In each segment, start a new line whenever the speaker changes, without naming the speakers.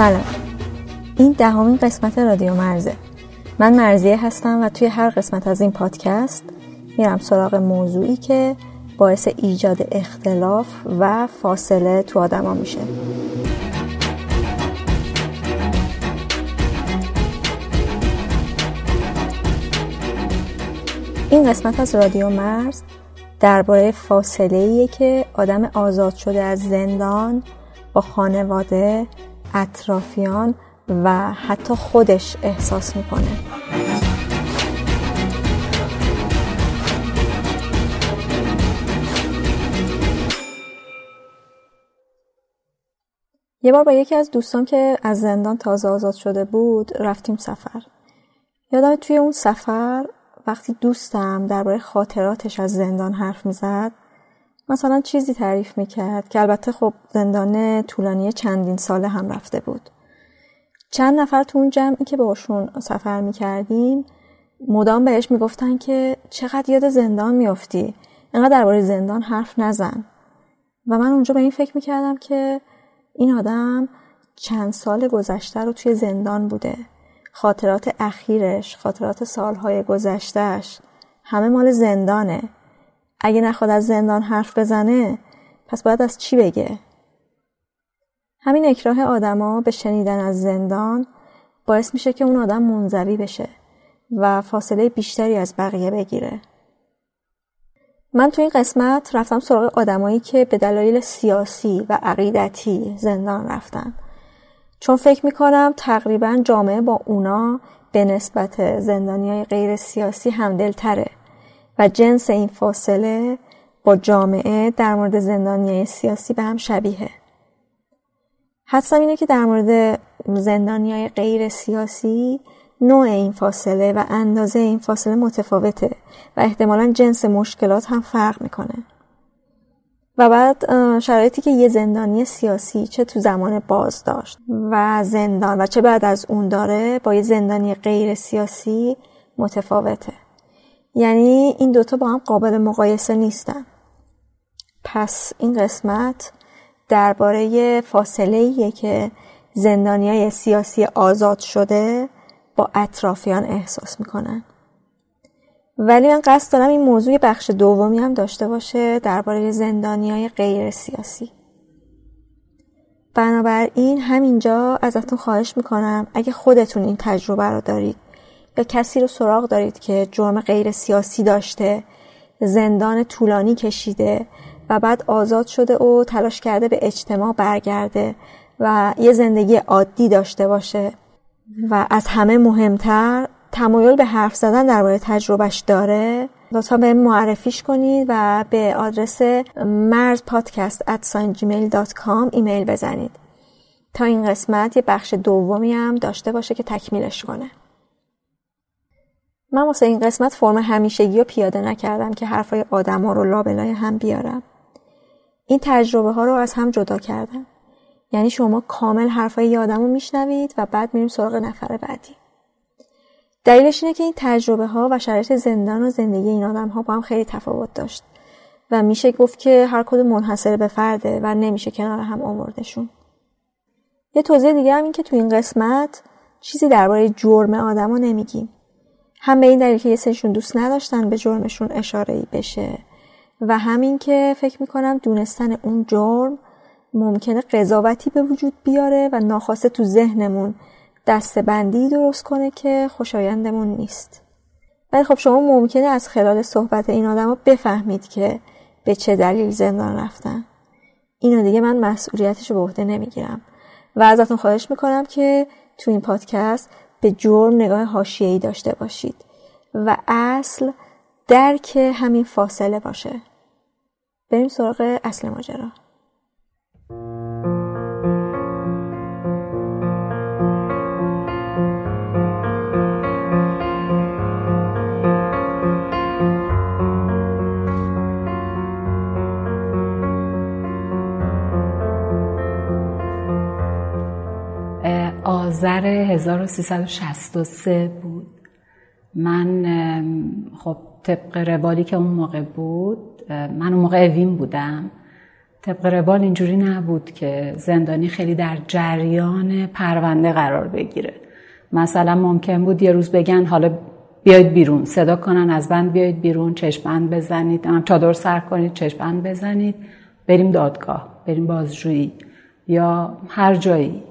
سلام. این دهمین قسمت رادیو مرزه. من مرزیه هستم و توی هر قسمت از این پادکست میرم سراغ موضوعی که باعث ایجاد اختلاف و فاصله تو آدما میشه. این قسمت از رادیو مرز درباره فاصله که آدم آزاد شده از زندان با خانواده اطرافیان و حتی خودش احساس می‌کنه. یه بار با یکی از دوستان که از زندان تازه آزاد شده بود رفتیم سفر. یادم توی اون سفر وقتی دوستم درباره خاطراتش از زندان حرف می‌زد مثلا چیزی تعریف می‌کرد که البته خب زندان طولانی چندین ساله هم رفته بود. چند نفر تو اون جمعی که باشون سفر می‌کردیم مدام بهش می‌گفتن که چقدر یاد زندان میافتی؟ اینقدر درباره زندان حرف نزن. و من اونجا به این فکر می‌کردم که این آدم چند سال گذشته رو توی زندان بوده. خاطرات اخیرش خاطرات سالهای گذشتهش همه مال زندانه. اگه نخواد از زندان حرف بزنه پس باید از چی بگه؟ همین اکراه آدما به شنیدن از زندان باعث میشه که اون آدم منزوی بشه و فاصله بیشتری از بقیه بگیره. من تو این قسمت رفتم سراغ آدمایی که به دلایل سیاسی و عقیدتی زندان رفتن. چون فکر می‌کنم تقریبا جامعه با اونا به نسبت زندانی های غیر سیاسی همدلتره. و جنس این فاصله با جامعه در مورد زندانی سیاسی به هم شبیه. حدسم اینه که در مورد زندانی های غیر سیاسی نوع این فاصله و اندازه این فاصله متفاوته و احتمالا جنس مشکلات هم فرق می‌کنه. و بعد شرایطی که یه زندانی سیاسی چه تو زمان بازداشت و زندان و چه بعد از اون داره با یه زندانی غیر سیاسی متفاوته. یعنی این دوتا با هم قابل مقایسه نیستن. پس این قسمت درباره فاصله که زندانی های سیاسی آزاد شده با اطرافیان احساس می‌کنن. ولی من قصد دارم این موضوع بخش دومی هم داشته باشه درباره زندانی های غیر سیاسی. بنابراین همینجا ازتون خواهش می‌کنم اگه خودتون این تجربه رو دارید یا کسی رو سراغ دارید که جرم غیر سیاسی داشته زندان طولانی کشیده و بعد آزاد شده و تلاش کرده به اجتماع برگرده و یه زندگی عادی داشته باشه. و از همه مهمتر تمایل به حرف زدن درباره تجربهش داره. لطفا به معرفیش کنید و به آدرس مرز پادکست ایمیل بزنید. تا این قسمت یه بخش دومی هم داشته باشه که تکمیلش کنه. من واسه این قسمت فرم همیشگی رو پیاده نکردم که حرفای آدم ها رو لابلای هم بیارم. این تجربه ها رو از هم جدا کردم. یعنی شما کامل حرفای یه آدم رو میشنوید و بعد میریم سراغ نفر بعدی. دلیلش اینه که این تجربه ها و شرایط زندان و زندگی این آدم ها با هم خیلی تفاوت داشت و میشه گفت که هر کدوم منحصر به فرده و نمیشه کنار هم آوردشون. یه توضیح دیگه هم این که تو این قسمت چیزی درباره جرم آدما نمیگیم. هم به این دلیل که یه سریشون دوست نداشتن به جرمشون اشاره ای بشه. و همین که فکر می‌کنم دونستن اون جرم ممکنه قضاوتی به وجود بیاره و ناخواسته تو ذهنمون دستبندی درست کنه که خوشایندمون نیست. ولی خب شما ممکنه از خلال صحبت این آدم بفهمید که به چه دلیل زندان رفتن. اینو دیگه من مسئولیتش رو به عهده نمی‌گیرم. و ازتون خواهش می‌کنم که تو این پادکست به جرم نگاه حاشیه‌ای داشته باشید و اصل درک همین فاصله باشه. بریم سراغ اصل ماجرا.
آذر 1363 بود. من خب طبق روالی که اون موقع بود من اون موقع اوین بودم. طبق روال اینجوری نبود که زندانی خیلی در جریان پرونده قرار بگیره. مثلا ممکن بود یه روز بگن حالا بیاید بیرون صدا کنن از بند بیاید بیرون چشمند بزنید چادر سر کنید چشمند بزنید بریم دادگاه بریم بازجویی یا هر جایی.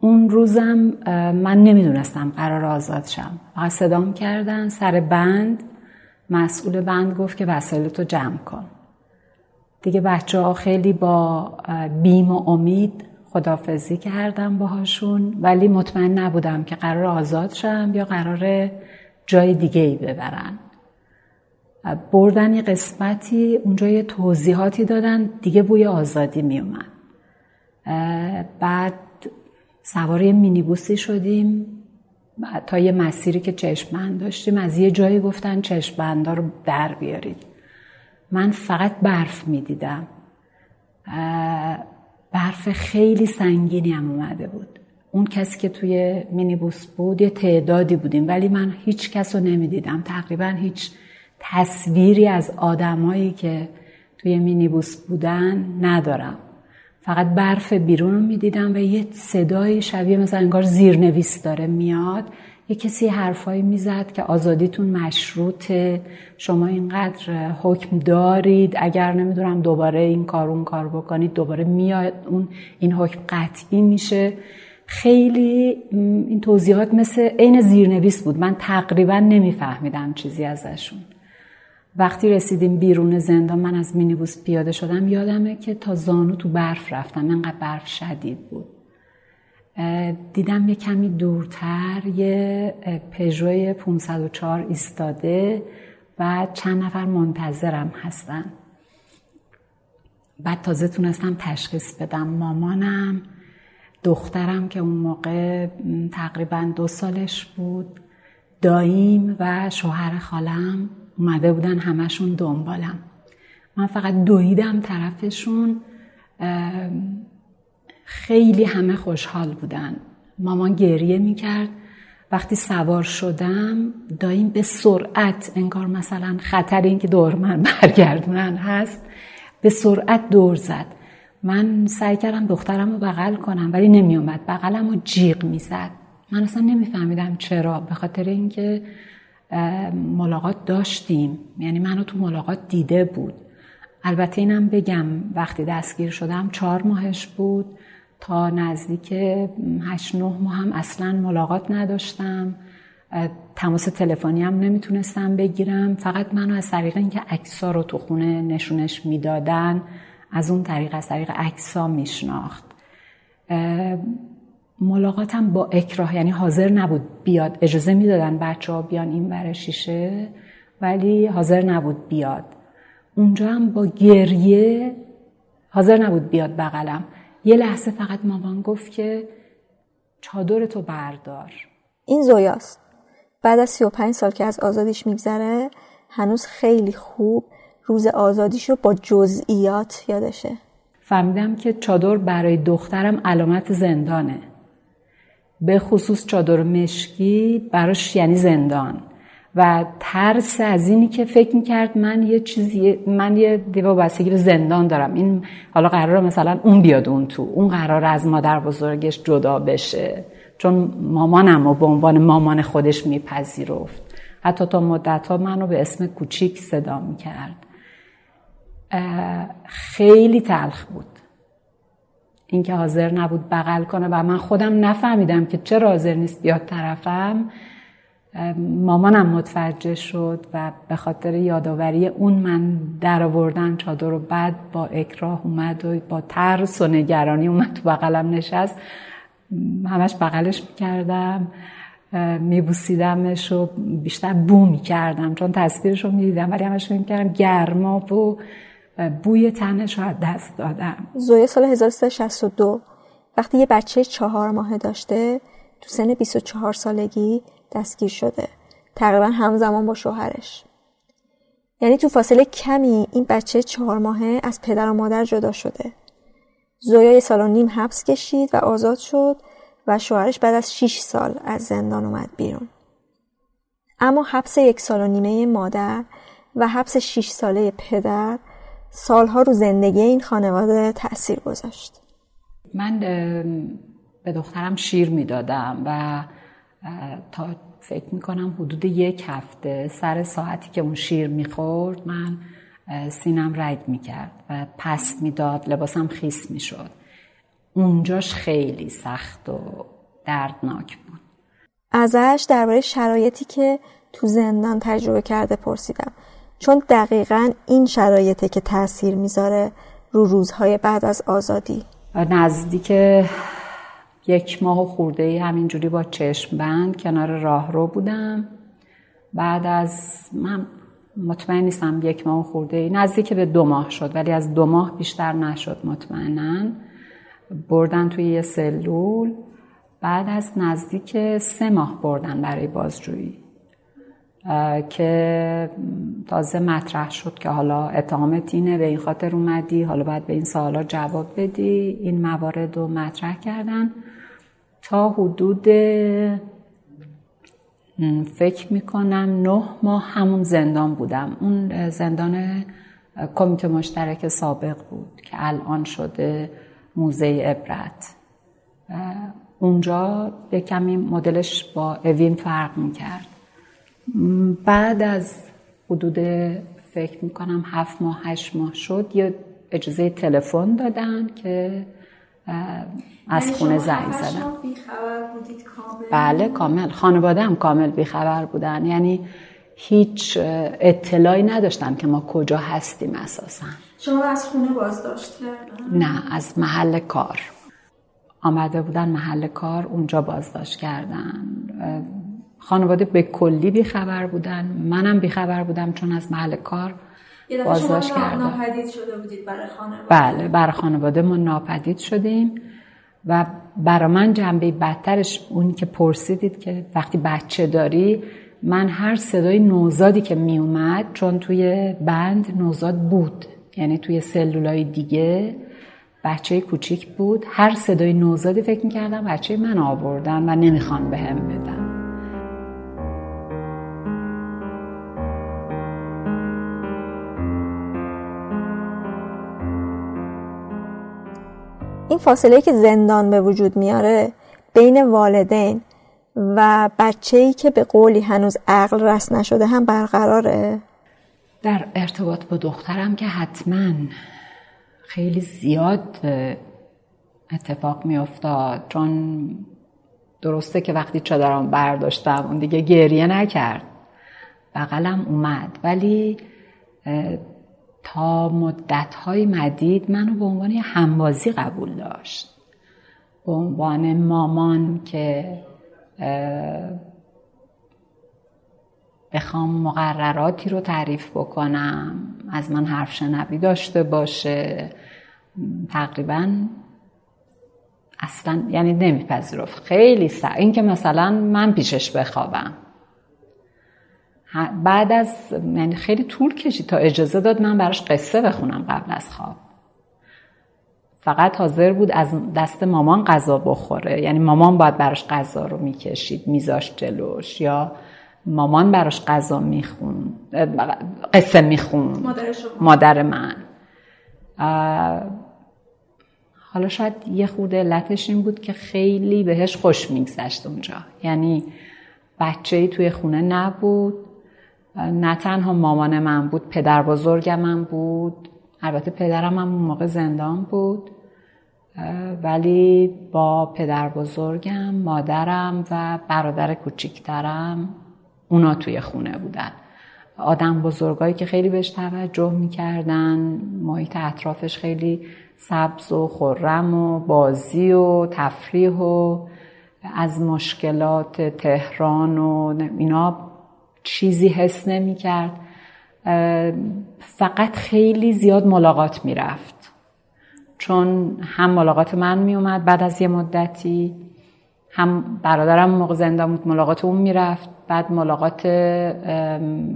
اون روزم من نمی‌دونستم قرار آزاد شم. فقط صدام کردن سر بند. مسئول بند گفت که وسایلتو جمع کن. دیگه بچه ها خیلی با بیم و امید خدافزی کردم باهاشون ولی مطمئن نبودم که قرار آزاد شم یا قرار جای دیگه ای ببرن. بردن یه قسمتی اونجا یه توضیحاتی دادن دیگه بوی آزادی میومد بعد سوار یه مینیبوسی شدیم. تا یه مسیری که چشمند داشتیم. از یه جایی گفتن چشمندا رو در بیارید. من فقط برف می‌دیدم. برف خیلی سنگینی هم اومده بود. اون کسی که توی مینیبوس بود یه تعدادی بودیم ولی من هیچ کس رو نمی‌دیدم. تقریبا هیچ تصویری از آدمایی که توی مینیبوس بودن ندارم. فقط برف بیرون رو می‌دیدم و یه صدای شبیه مثلا انگار زیرنویس داره میاد. یه کسی حرفایی می‌زد که آزادیتون مشروطه شما اینقدر حکم دارید اگر نمی‌دونم دوباره این کار اون کار بکنید دوباره میاد اون این حکم قطعی میشه. خیلی این توضیحات مثل عین زیرنویس بود. من تقریبا نمیفهمیدم چیزی ازشون. وقتی رسیدیم بیرون زندان من از مینیبوس پیاده شدم. یادمه که تا زانو تو برف رفتم. انقدر برف شدید بود. دیدم یه کمی دورتر یه پژو 504 ایستاده و چند نفر منتظرم هستن. بعد تازه تونستم تشخیص بدم. مامانم دخترم که اون موقع تقریبا دو سالش بود داییم و شوهر خالم. اومده بودن همشون دنبالم. من فقط دویدم طرفشون خیلی همه خوشحال بودن. مامان گریه می‌کرد. وقتی سوار شدم داییم به سرعت انگار مثلا خطر این که دور من برگردونن هست به سرعت دور زد. من سعی کردم دخترم رو بغل کنم ولی نمیومد بغلم رو جیغ می‌زد. من اصلا نمیفهمیدم چرا به خاطر اینکه ملاقات داشتیم. یعنی منو تو ملاقات دیده بود. البته اینم بگم وقتی دستگیر شدم چهار ماهش بود. تا نزدیک هشت نه ماه هم اصلا ملاقات نداشتم. تماس تلفنی هم نمی‌تونستم بگیرم. فقط منو از طریق اینکه عکسا رو تو خونه نشونش می‌دادن از اون طریق از طریق عکسا میشناخت. ملاقاتم با اکراه یعنی حاضر نبود بیاد. اجازه می‌دادن بچه ها بیان این بر شیشه ولی حاضر نبود بیاد. اونجا هم با گریه حاضر نبود بیاد بغلم. یه لحظه فقط مامان گفت که چادر تو بردار.
این زویاست. بعد از 35 سال که از آزادیش میگذره هنوز خیلی خوب روز آزادیش رو با جزئیات یادشه.
فهمیدم که چادر برای دخترم علامت زندانه. به خصوص چادر مشکی براش یعنی زندان. و ترس از اینی که فکر می‌کرد من یه چیزی من یه دیوا بستگی به زندان دارم. این حالا قرار مثلا اون بیاد اون تو. اون قرار از مادر بزرگش جدا بشه. چون مامانم و به عنوان مامان خودش میپذیرفت. حتی تا مدت ها منو به اسم کوچیک صدا می‌کرد. خیلی تلخ بود. اینکه حاضر نبود بغل کنه و من خودم نفهمیدم که چرا حاضر نیست بیاد طرفم. مامانم متوجه شد و به خاطر یادآوری اون من در آوردن چادر رو بعد با اکراه اومد و با ترس و نگرانی اومد تو بغلم نشست. همش بغلش می‌کردم میبوسیدمش و بیشتر بو می‌کردم چون تصویرش رو می‌دیدم ولی همش می‌کردم گرما و بوی تنش از دست دادم.
زویه سال 1362 وقتی یه بچه چهار ماهه داشته تو سن 24 سالگی دستگیر شده. تقریبا همزمان با شوهرش. یعنی تو فاصله کمی این بچه چهار ماهه از پدر و مادر جدا شده. زویا یه سال و نیم حبس کشید و آزاد شد و شوهرش بعد از 6 سال از زندان اومد بیرون. اما حبس یک سال و نیمه مادر و حبس 6 ساله پدر سالها رو زندگی این خانواده تاثیر گذاشت.
من به دخترم شیر می‌دادم و تا فکر می‌کنم حدود یک هفته سر ساعتی که اون شیر می‌خورد من سینم رگ می‌کرد و پس می‌داد لباسم خیس می‌شد. اونجاش خیلی سخت و دردناک بود.
ازش درباره شرایطی که تو زندان تجربه کرده پرسیدم. چون دقیقا این شرایطه که تاثیر می‌ذاره رو روزهای بعد از آزادی.
نزدیک یک ماه و خورده ای همینجوری با چشم بند کنار راه رو بودم. بعد از من مطمئن نیستم یک ماه و خورده ای نزدیک به دو ماه شد ولی از دو ماه بیشتر نشد مطمئنا. بردن توی یه سلول بعد از نزدیک سه ماه بردن برای بازجویی. که تازه مطرح شد که حالا اتهامت اینه به این خاطر اومدی. حالا باید به این سوالا جواب بدی. این موارد رو مطرح کردن. تا حدود فکر می‌کنم نه ماه همون زندان بودم. اون زندان کمیته مشترک سابق بود که الان شده موزه عبرت. اونجا به کمی مدلش با اوین فرق می‌کرد. بعد از حدود فکر می‌کنم هفت ماه هشت ماه شد یه اجازه تلفن دادن که از یعنی خونه زنگ زدم بله کامل. خانواده هم کامل بیخبر بودن. یعنی هیچ اطلاعی نداشتم که ما کجا هستیم اساسا.
شما از خونه بازداشت کردن؟
نه از محل کار. آمده بودن محل کار اونجا بازداشت کردن. خانواده به کلی بیخبر بودن. منم بیخبر بودم چون از محل کار بازداشت کردم.
ناپدید شده بودید برای خانواده.
بله برای خانواده ما ناپدید شدیم و برا من جنبه بدترش اونی که پرسیدید که وقتی بچه داری من هر صدای نوزادی که می اومد چون توی بند نوزاد بود یعنی توی سلولای دیگه بچه کوچیک بود هر صدای نوزادی فکر می کردم بچه من آوردن و نمی‌خوان به هم بدن.
این فاصله که زندان به وجود میاره بین والدین و بچه ای که به قولی هنوز عقل رست نشده هم برقراره.
در ارتباط با دخترم که حتما خیلی زیاد اتفاق می افتاد چون درسته که وقتی چادرم برداشتم اون دیگه گریه نکرد. بغلم اومد ولی تا مدت های مدید منو به عنوان همبازی قبول داشت. به عنوان مامان که بخوام مقرراتی رو تعریف بکنم از من حرف شنوی داشته باشه تقریبا اصلا یعنی نمیپذیرفت. خیلی سر این که مثلا من پیشش بخوابم. بعد از یعنی خیلی طول کشید تا اجازه داد من براش قصه بخونم قبل از خواب. فقط حاضر بود از دست مامان غذا بخوره. یعنی مامان باید براش غذا رو می‌کشید میذاشت جلوش. یا مامان براش غذا میخون قصه میخون
مادر,
مادر من. حالا شاید یه خود علتش این بود که خیلی بهش خوش میگذشت اونجا. یعنی بچه ای توی خونه نبود. نه تنها مامان من بود پدر بزرگم من بود البته پدرم هم اون موقع زندان بود ولی با پدر بزرگم مادرم و برادر کوچیکترم اونا توی خونه بودن. آدم بزرگایی که خیلی بهش توجه می‌کردن محیط اطرافش خیلی سبز و خرم و بازی و تفریح و از مشکلات تهران و اینا چیزی حس نمی کرد. فقط خیلی زیاد ملاقات می رفت. چون هم ملاقات من می اومد بعد از یه مدتی هم برادرم موقع زنده بود ملاقات اون می‌رفت بعد ملاقات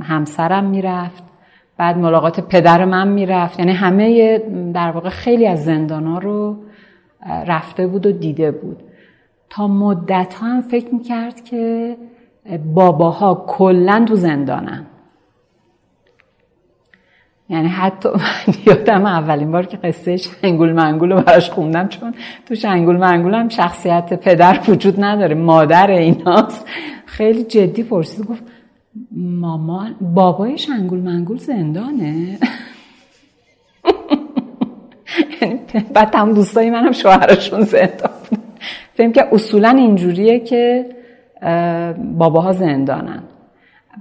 همسرم می‌رفت بعد ملاقات پدر من می‌رفت یعنی همه در واقع خیلی از زندانا رو رفته بود و دیده بود. تا مدت ها هم فکر می‌کرد که باباها کلا تو زندانن. یعنی حتی من یادم اولین بار که قصه شنگول منگول رو براش خوندم چون تو شنگول منگول هم شخصیت پدر وجود نداره مادر ایناست. خیلی جدی پرسید گفت مامان بابای شنگول منگول زندانه؟ یعنی بعد هم دوستایی منم شوهرشون زندان فهم که اصولا اینجوریه که باباها زندانن.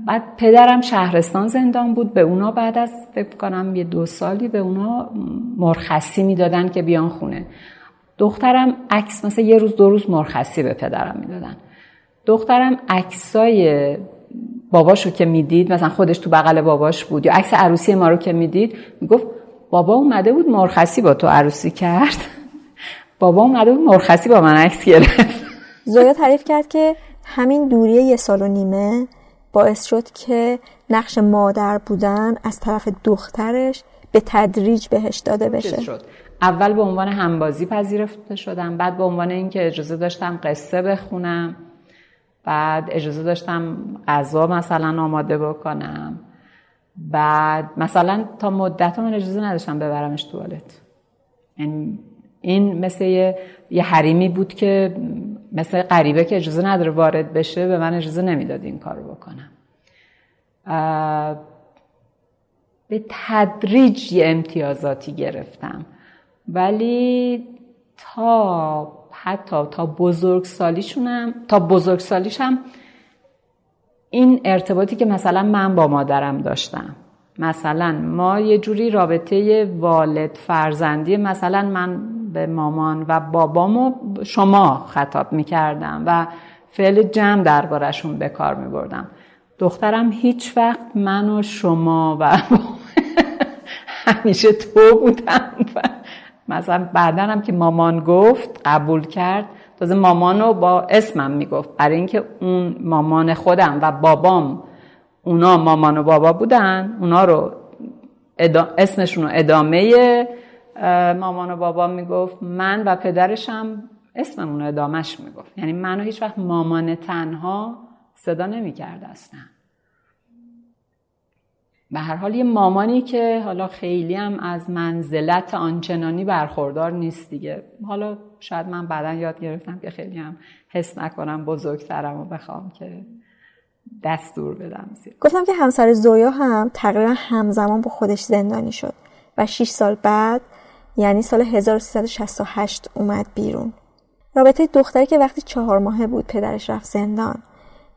بعد پدرم شهرستان زندان بود به اونا بعد از فکر کنم یه دو سالی به اونا مرخصی می‌دادن که بیان خونه. دخترم عکس مثلا یه روز دو روز مرخصی به پدرم می‌دادن. دخترم عکسای باباشو که می‌دید مثلا خودش تو بغل باباش بود یا عکس عروسی ما رو که می‌دید می‌گفت بابا اومده بود مرخصی با تو عروسی کرد. بابا اومده بود مرخصی با من عکس گرفت.
زویا تعریف کرد که همین دوری یه سال و نیمه باعث شد که نقش مادر بودن از طرف دخترش به تدریج بهش داده بشه
شد. اول به عنوان همبازی پذیرفته شدم بعد به عنوان اینکه اجازه داشتم قصه بخونم بعد اجازه داشتم غذا مثلا آماده بکنم بعد مثلا تا مدت من اجازه نداشتم ببرمش توالت یعنی این مثل یه حریمی بود که مثل غریبه که اجازه نداره وارد بشه به من اجازه نمی‌داد این کارو بکنم. به تدریج یه امتیازاتی گرفتم. ولی تا حتی تا بزرگسالیشونم تا بزرگسالیشم این ارتباطی که مثلا من با مادرم داشتم. مثلا ما یه جوری رابطه والد فرزندی مثلا من به مامان و بابامو شما خطاب می‌کردم و فعل جمع دربارشون به کار میبردم. دخترم هیچ وقت من و شما و همیشه تو بودم و مثلا بعدا هم که مامان گفت قبول کرد. تازه مامانو با اسمم می‌گفت. برای اینکه اون مامان خودم و بابام اونا مامان و بابا بودن اونا رو اسمشون رو ادامه مامان و بابا می‌گفت. من و پدرشم اسممون رو ادامهش می‌گفت. یعنی منو هیچ وقت مامان تنها صدا نمی‌کرد اصلا. به هر حال یه مامانی که حالا خیلی هم از منزلت آنچنانی برخوردار نیست دیگه. حالا شاید من بعدا یاد گرفتم که خیلی هم حس نکنم بزرگترم و بخوام که دستور بدم زیر.
گفتم که همسر زویا هم تقریبا همزمان با خودش زندانی شد و 6 سال بعد یعنی سال 1368 اومد بیرون رابطه دختری که وقتی چهار ماهه بود پدرش رفت زندان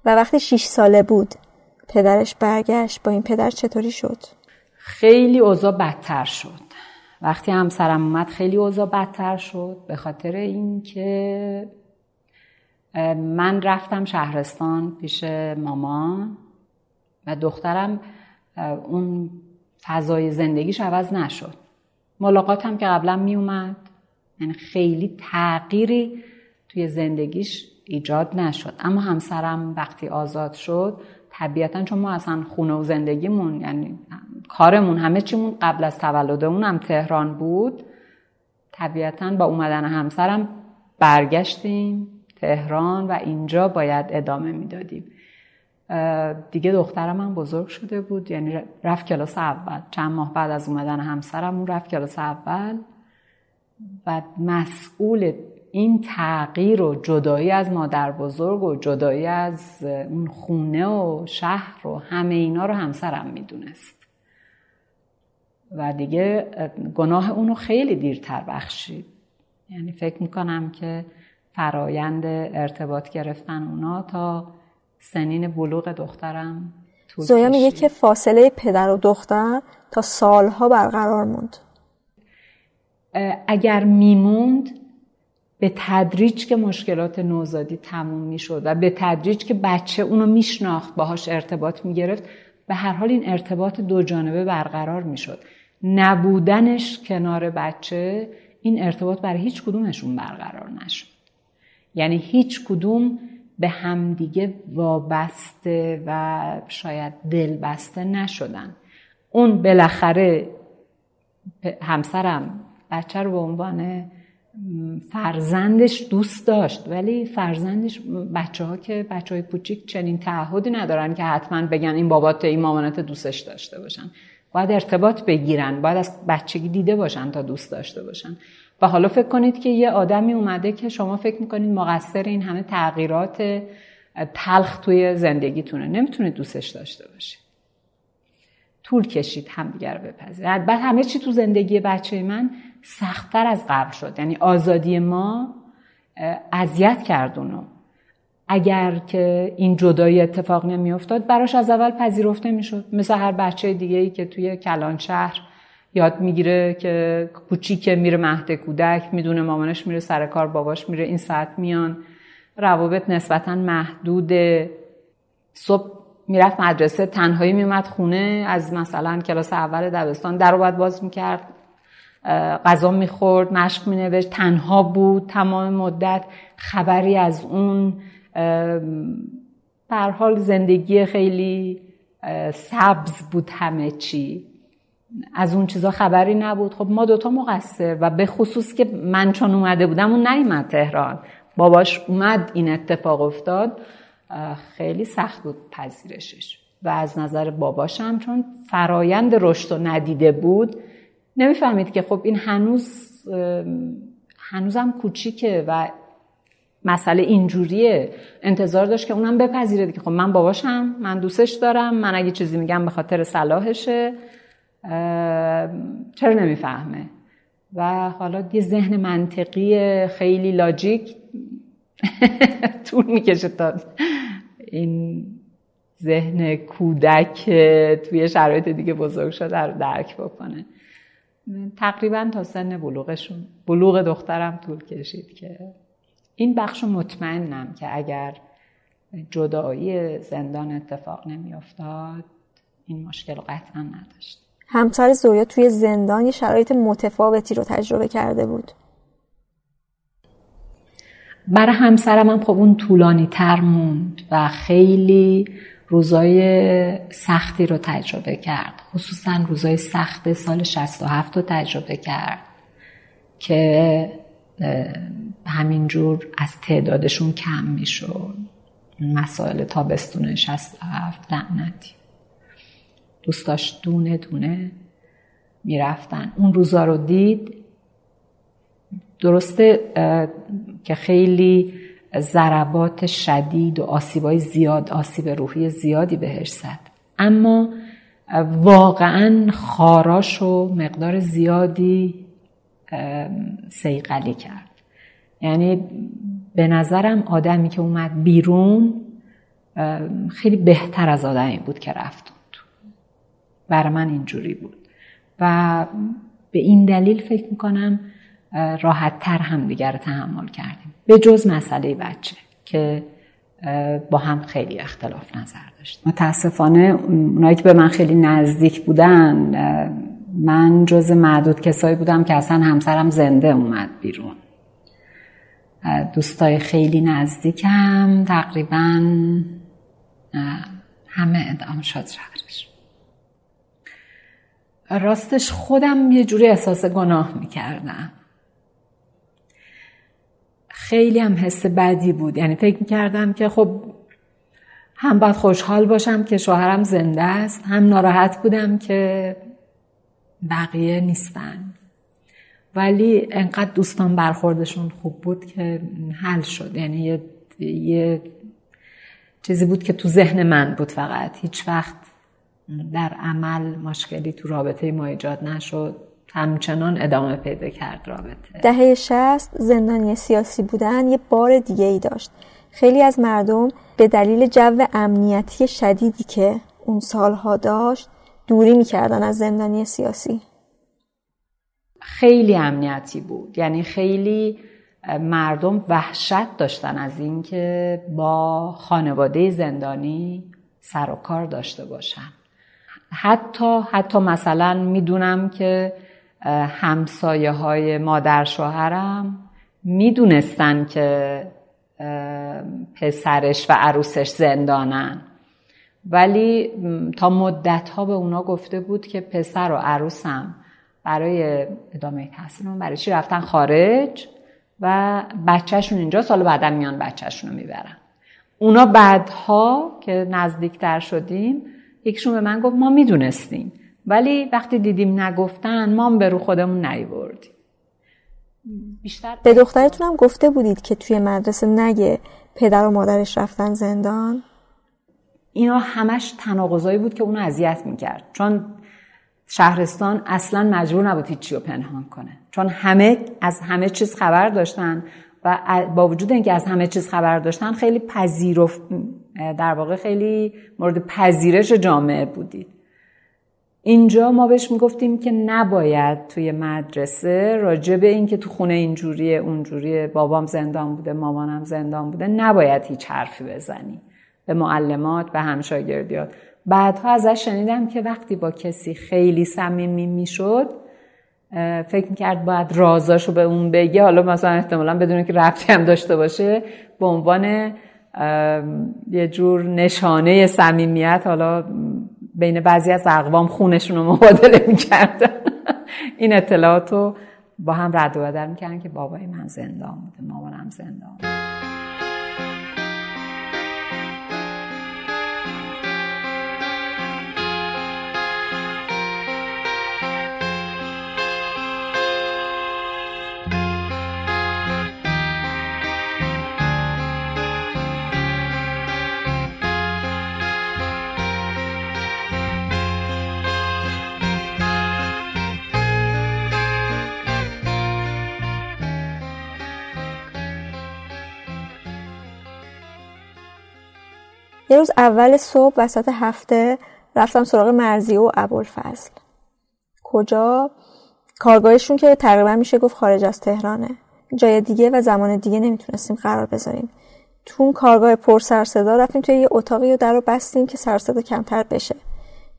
و وقتی 6 ساله بود پدرش برگشت با این پدر چطوری شد؟
خیلی اوضاع بدتر شد وقتی همسرم اومد خیلی اوضاع بدتر شد به خاطر اینکه من رفتم شهرستان پیش مامان و دخترم اون فضای زندگیش عوض نشد. ملاقاتم که قبلا می اومد یعنی خیلی تغییری توی زندگیش ایجاد نشد. اما همسرم وقتی آزاد شد طبیعتا چون ما اصلا خونه و زندگیمون یعنی کارمون همه چیمون قبل از تولدمون هم تهران بود طبیعتا با اومدن همسرم برگشتیم. تهران و اینجا باید ادامه می‌دادیم. دیگه دخترم هم بزرگ شده بود یعنی رفت کلاس اول. چند ماه بعد از اومدن همسرم اون رفت کلاس اول. و مسئول این تغییر و جدایی از مادر بزرگ و جدایی از اون خونه و شهر و همه اینا رو همسرم می‌دونست. و دیگه گناه اونو خیلی دیرتر بخشید. یعنی فکر می‌کنم که فرایند ارتباط گرفتن اونا تا سنین بلوغ دخترم
زویا میگه که فاصله پدر و دختر تا سالها برقرار موند.
اگر میموند به تدریج که مشکلات نوزادی تموم می‌شد و به تدریج که بچه اونو میشناخت باهاش ارتباط می‌گرفت به هر حال این ارتباط دو جانبه برقرار می‌شد. نبودنش کنار بچه این ارتباط برای هیچ کدومشون برقرار نشد. یعنی هیچ کدوم به همدیگه وابسته و شاید دلبسته نشدن. اون بالاخره همسرم بچه رو به عنوان فرزندش دوست داشت ولی فرزندش بچه ها که بچه های پوچیک چنین تعهدی ندارن که حتما بگن این بابات این مامانت دوستش داشته باشن. باید ارتباط بگیرن باید از بچگی دیده باشن تا دوست داشته باشن. حالا فکر کنید که یه آدمی اومده که شما فکر می‌کنید مقصر این همه تغییرات تلخ توی زندگیتونه. نمی‌تونید دوستش داشته باشید. طول کشید همدیگر بپذیرید. بعد همه چی تو زندگی بچه من سختتر از قبل شد. یعنی آزادی ما اذیت کرد اونو. اگر که این جدایی اتفاق نمیافتاد براش از اول پذیرفته می‌شد. مثل هر بچه دیگه ای که توی کلان شهر یاد می‌گیره که کوچیکه میره مهد کودک می‌دونه مامانش میره سر کار باباش میره این ساعت میان. روابط نسبتا محدود صبح می‌رفت مدرسه تنهایی میومد خونه از مثلا کلاس اول دبستان در باید باز می‌کرد. غذا می‌خورد مشق مینوشت. تنها بود تمام مدت. خبری از اون حال زندگی خیلی سبز بود همه چی. از اون چیزا خبری نبود. خب ما دوتا مقصر و به خصوص که من چون اومده بودم اون نیومد تهران. باباش اومد این اتفاق افتاد. خیلی سخت بود پذیرشش. و از نظر باباشم چون فرایند رشد و ندیده بود نمی‌فهمید که خب این هنوز هنوزم کوچیکه و مسئله اینجوریه. انتظار داشت که اونم بپذیره که خب من باباشم من دوستش دارم من اگه چیزی میگم به خاطر صلاحشه. چرا نمی‌فهمه؟ و حالا یه ذهن منطقی خیلی لاجیک طول می‌کشه تا این ذهن کودک توی شرایط دیگه بزرگ شده رو درک بکنه. تقریبا تا سن بلوغشون بلوغ دخترم طول کشید که این بخش مطمئنم که اگر جدایی زندان اتفاق نمیافتاد این مشکل قطعا نداشت.
همسر زویا توی زندان یه شرایط متفاوتی رو تجربه کرده بود.
برای همسرم هم خب اون طولانی تر موند و خیلی روزای سختی رو تجربه کرد. خصوصا روزای سخت سال 67 رو تجربه کرد که همینجور از تعدادشون کم می‌شد. مسائل تابستون 67 لعنتی. دوستاش دونه دونه می‌رفتن. اون روزا رو دید. درسته که خیلی ضربات شدید و آسیبای زیاد آسیب روحی زیادی بهش زد. اما واقعا خاراش و مقدار زیادی سیقلی کرد. یعنی به نظرم آدمی که اومد بیرون خیلی بهتر از آدمی بود که رفت. برای من اینجوری بود. و به این دلیل فکر می‌کنم راحت تر هم دیگر تحمل کردیم. به جز مسئله بچه که با هم خیلی اختلاف نظر داشت متاسفانه اونایی که به من خیلی نزدیک بودن من جز معدود کسایی بودم که اصلا همسرم زنده اومد بیرون. دوستای خیلی نزدیکم تقریبا همه ادام شد شهرش راستش خودم یه جوری احساس گناه می‌کردم. خیلی هم حس بدی بود. یعنی فکر می‌کردم که خب هم باید خوشحال باشم که شوهرم زنده است هم ناراحت بودم که بقیه نیستن. ولی انقدر دوستان برخوردشون خوب بود که حل شد. یعنی یه, یه چیزی بود که تو ذهن من بود فقط. هیچ وقت در عمل مشکلی تو رابطه ما ایجاد نشد. همچنان ادامه پیدا کرد رابطه.
دهه شست زندانی سیاسی بودن یه بار دیگه ای داشت. خیلی از مردم به دلیل جو امنیتی شدیدی که اون سالها داشت دوری می‌کردن از زندانی سیاسی.
خیلی امنیتی بود. یعنی خیلی مردم وحشت داشتن از اینکه با خانواده زندانی سر و کار داشته باشن. حتی حتی مثلا می‌دونم که همسایه های مادر شوهرم می‌دونستن که پسرش و عروسش زندانن. ولی تا مدت ها به اونا گفته بود که پسر و عروسم برای ادامه تحصیلمون برای چی رفتن خارج و بچهشون اینجا سال بعدم میان بچهشون رو می‌برن. اونا بعدها که نزدیکتر شدیم یکیشون به من گفت ما می‌دونستیم. ولی وقتی دیدیم نگفتن ما به رو خودمون نیوردیم
بیشتر به دخترتون هم گفته بودید که توی مدرسه نگه پدر و مادرش رفتن زندان؟
اینا همش تناقضایی بود که اونو اذیت می‌کرد. چون شهرستان اصلا مجبور نبود هیچی رو پنهان کنه. چون همه از همه چیز خبر داشتن. و با وجود اینکه از همه چیز خبر داشتن خیلی پذیرفت در واقع خیلی مورد پذیرش جامعه بودید. اینجا ما بهش می‌گفتیم که نباید توی مدرسه راجع به این که تو خونه اینجوریه اونجوریه بابام زندان بوده مامانم زندان بوده نباید هیچ حرفی بزنی. به معلمات به همشاگردیات. بعدها ازش شنیدم که وقتی با کسی خیلی صمیمی می‌شد فکر می‌کرد باید رازاشو به اون بگه. حالا مثلا احتمالا بدون که ربطی هم داشته باشه به عنوان یه جور نشانه صمیمیت حالا بین بعضی از اقوام خونشون رو مبادله می‌کردن. این اطلاعات با هم رد و بدل می‌کردن که بابای من زندان بوده مامانم زندان
یه روز اول صبح وسط هفته رفتم سراغ مرزی و ابوالفضل. کجا؟ کارگاهشون که تقریبا میشه گفت خارج از تهرانه. جای دیگه و زمان دیگه نمی‌تونستیم قرار بذاریم. تو اون کارگاه پر سر صدا رفتیم توی یه اتاقی و در رو بستیم که سر صدا کمتر بشه.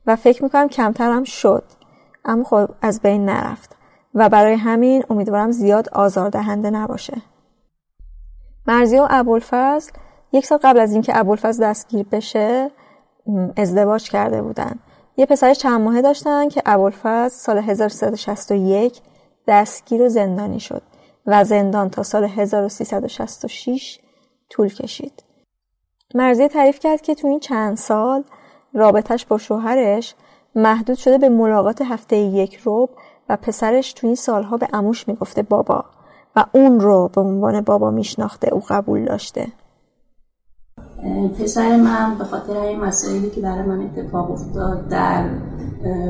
و فکر می‌کنم کمتر هم شد. اما خب از بین نرفت. و برای همین امیدوارم زیاد آزاردهنده نباشه. مرزی و ابوالفضل یک سال قبل از اینکه ابوالفضل دستگیر بشه ازدواج کرده بودن یه پسر چند ماهه داشتن که ابوالفضل سال 1361 دستگیر و زندانی شد و زندان تا سال 1366 طول کشید. مرزی تعریف کرد که تو این چند سال رابطش با شوهرش محدود شده به ملاقات هفته یک روب و پسرش تو این سالها به اموش می‌گفته بابا و اون رو به عنوان بابا میشناخته او قبول داشته
پسر من به خاطر این مسائلی که برای من اتفاق افتاد در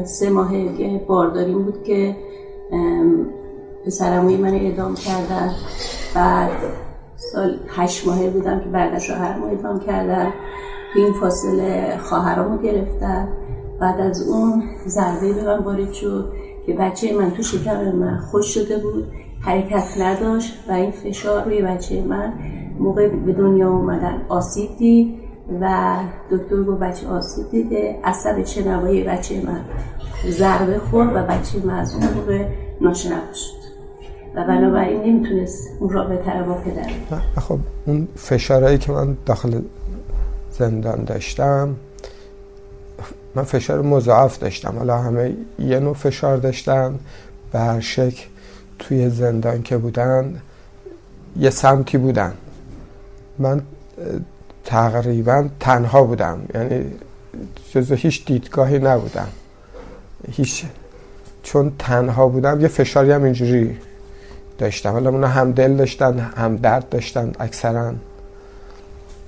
سه ماه بارداریم بود که پسرموی من اعدام کردن. بعد سال هشت ماهه بودم که بعد شوهرم اعدام کردن. این فاصله خواهرامو گرفتن. بعد از اون ضربه به من وارد شد که بچه من تو شکم من خوش شده بود. حرکت نداشت و این فشار روی بچه من موقع به دنیا اومدن آسیب دید و دکتر گفت بچه آسیب دیده عصب چنوایی بچه من ضربه خورد و بچه من از اون موقع ناشنوا شد. و بنابراین نمی‌تونست اون رابطه رو با پدر
خب اون فشارهایی که من داخل زندان داشتم من فشار مضاعف داشتم. حالا همه یه نوع فشار داشتم به هر شکل توی زندان که بودن یه سمتی بودن. من تقریبا تنها بودم. یعنی جزو هیچ دیدگاهی نبودم. هیچ چون تنها بودم یه فشاری هم اینجوری داشتم. حالا اونا هم دل داشتن هم درد داشتن اکثرا.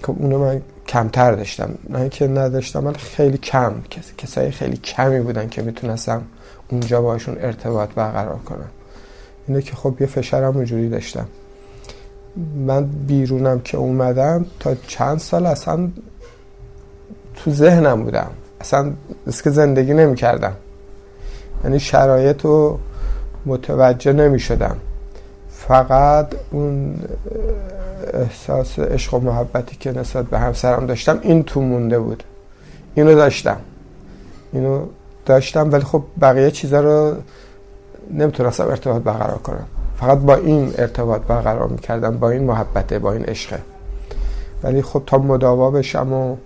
خب اونو من کمتر داشتم. نه که نداشتم من خیلی کم. کسایی خیلی کمی بودن که می‌تونستم اونجا باشون ارتباط برقرار کنم. اینه که خب یه فشارم اونجوری داشتم. من بیرونم که اومدم تا چند سال اصلا تو ذهنم بودم. اصلا که زندگی نمی کردم یعنی شرایط رو متوجه نمی شدم فقط اون احساس عشق و محبتی که نسبت به همسرم داشتم این تو مونده بود. اینو داشتم. اینو داشتم ولی خب بقیه چیزا رو نمی‌تونستم ارتباط برقرار کنم. فقط با این ارتباط برقرار می‌کردم با این محبته با این عشقه ولی خب تا مداوا بشم و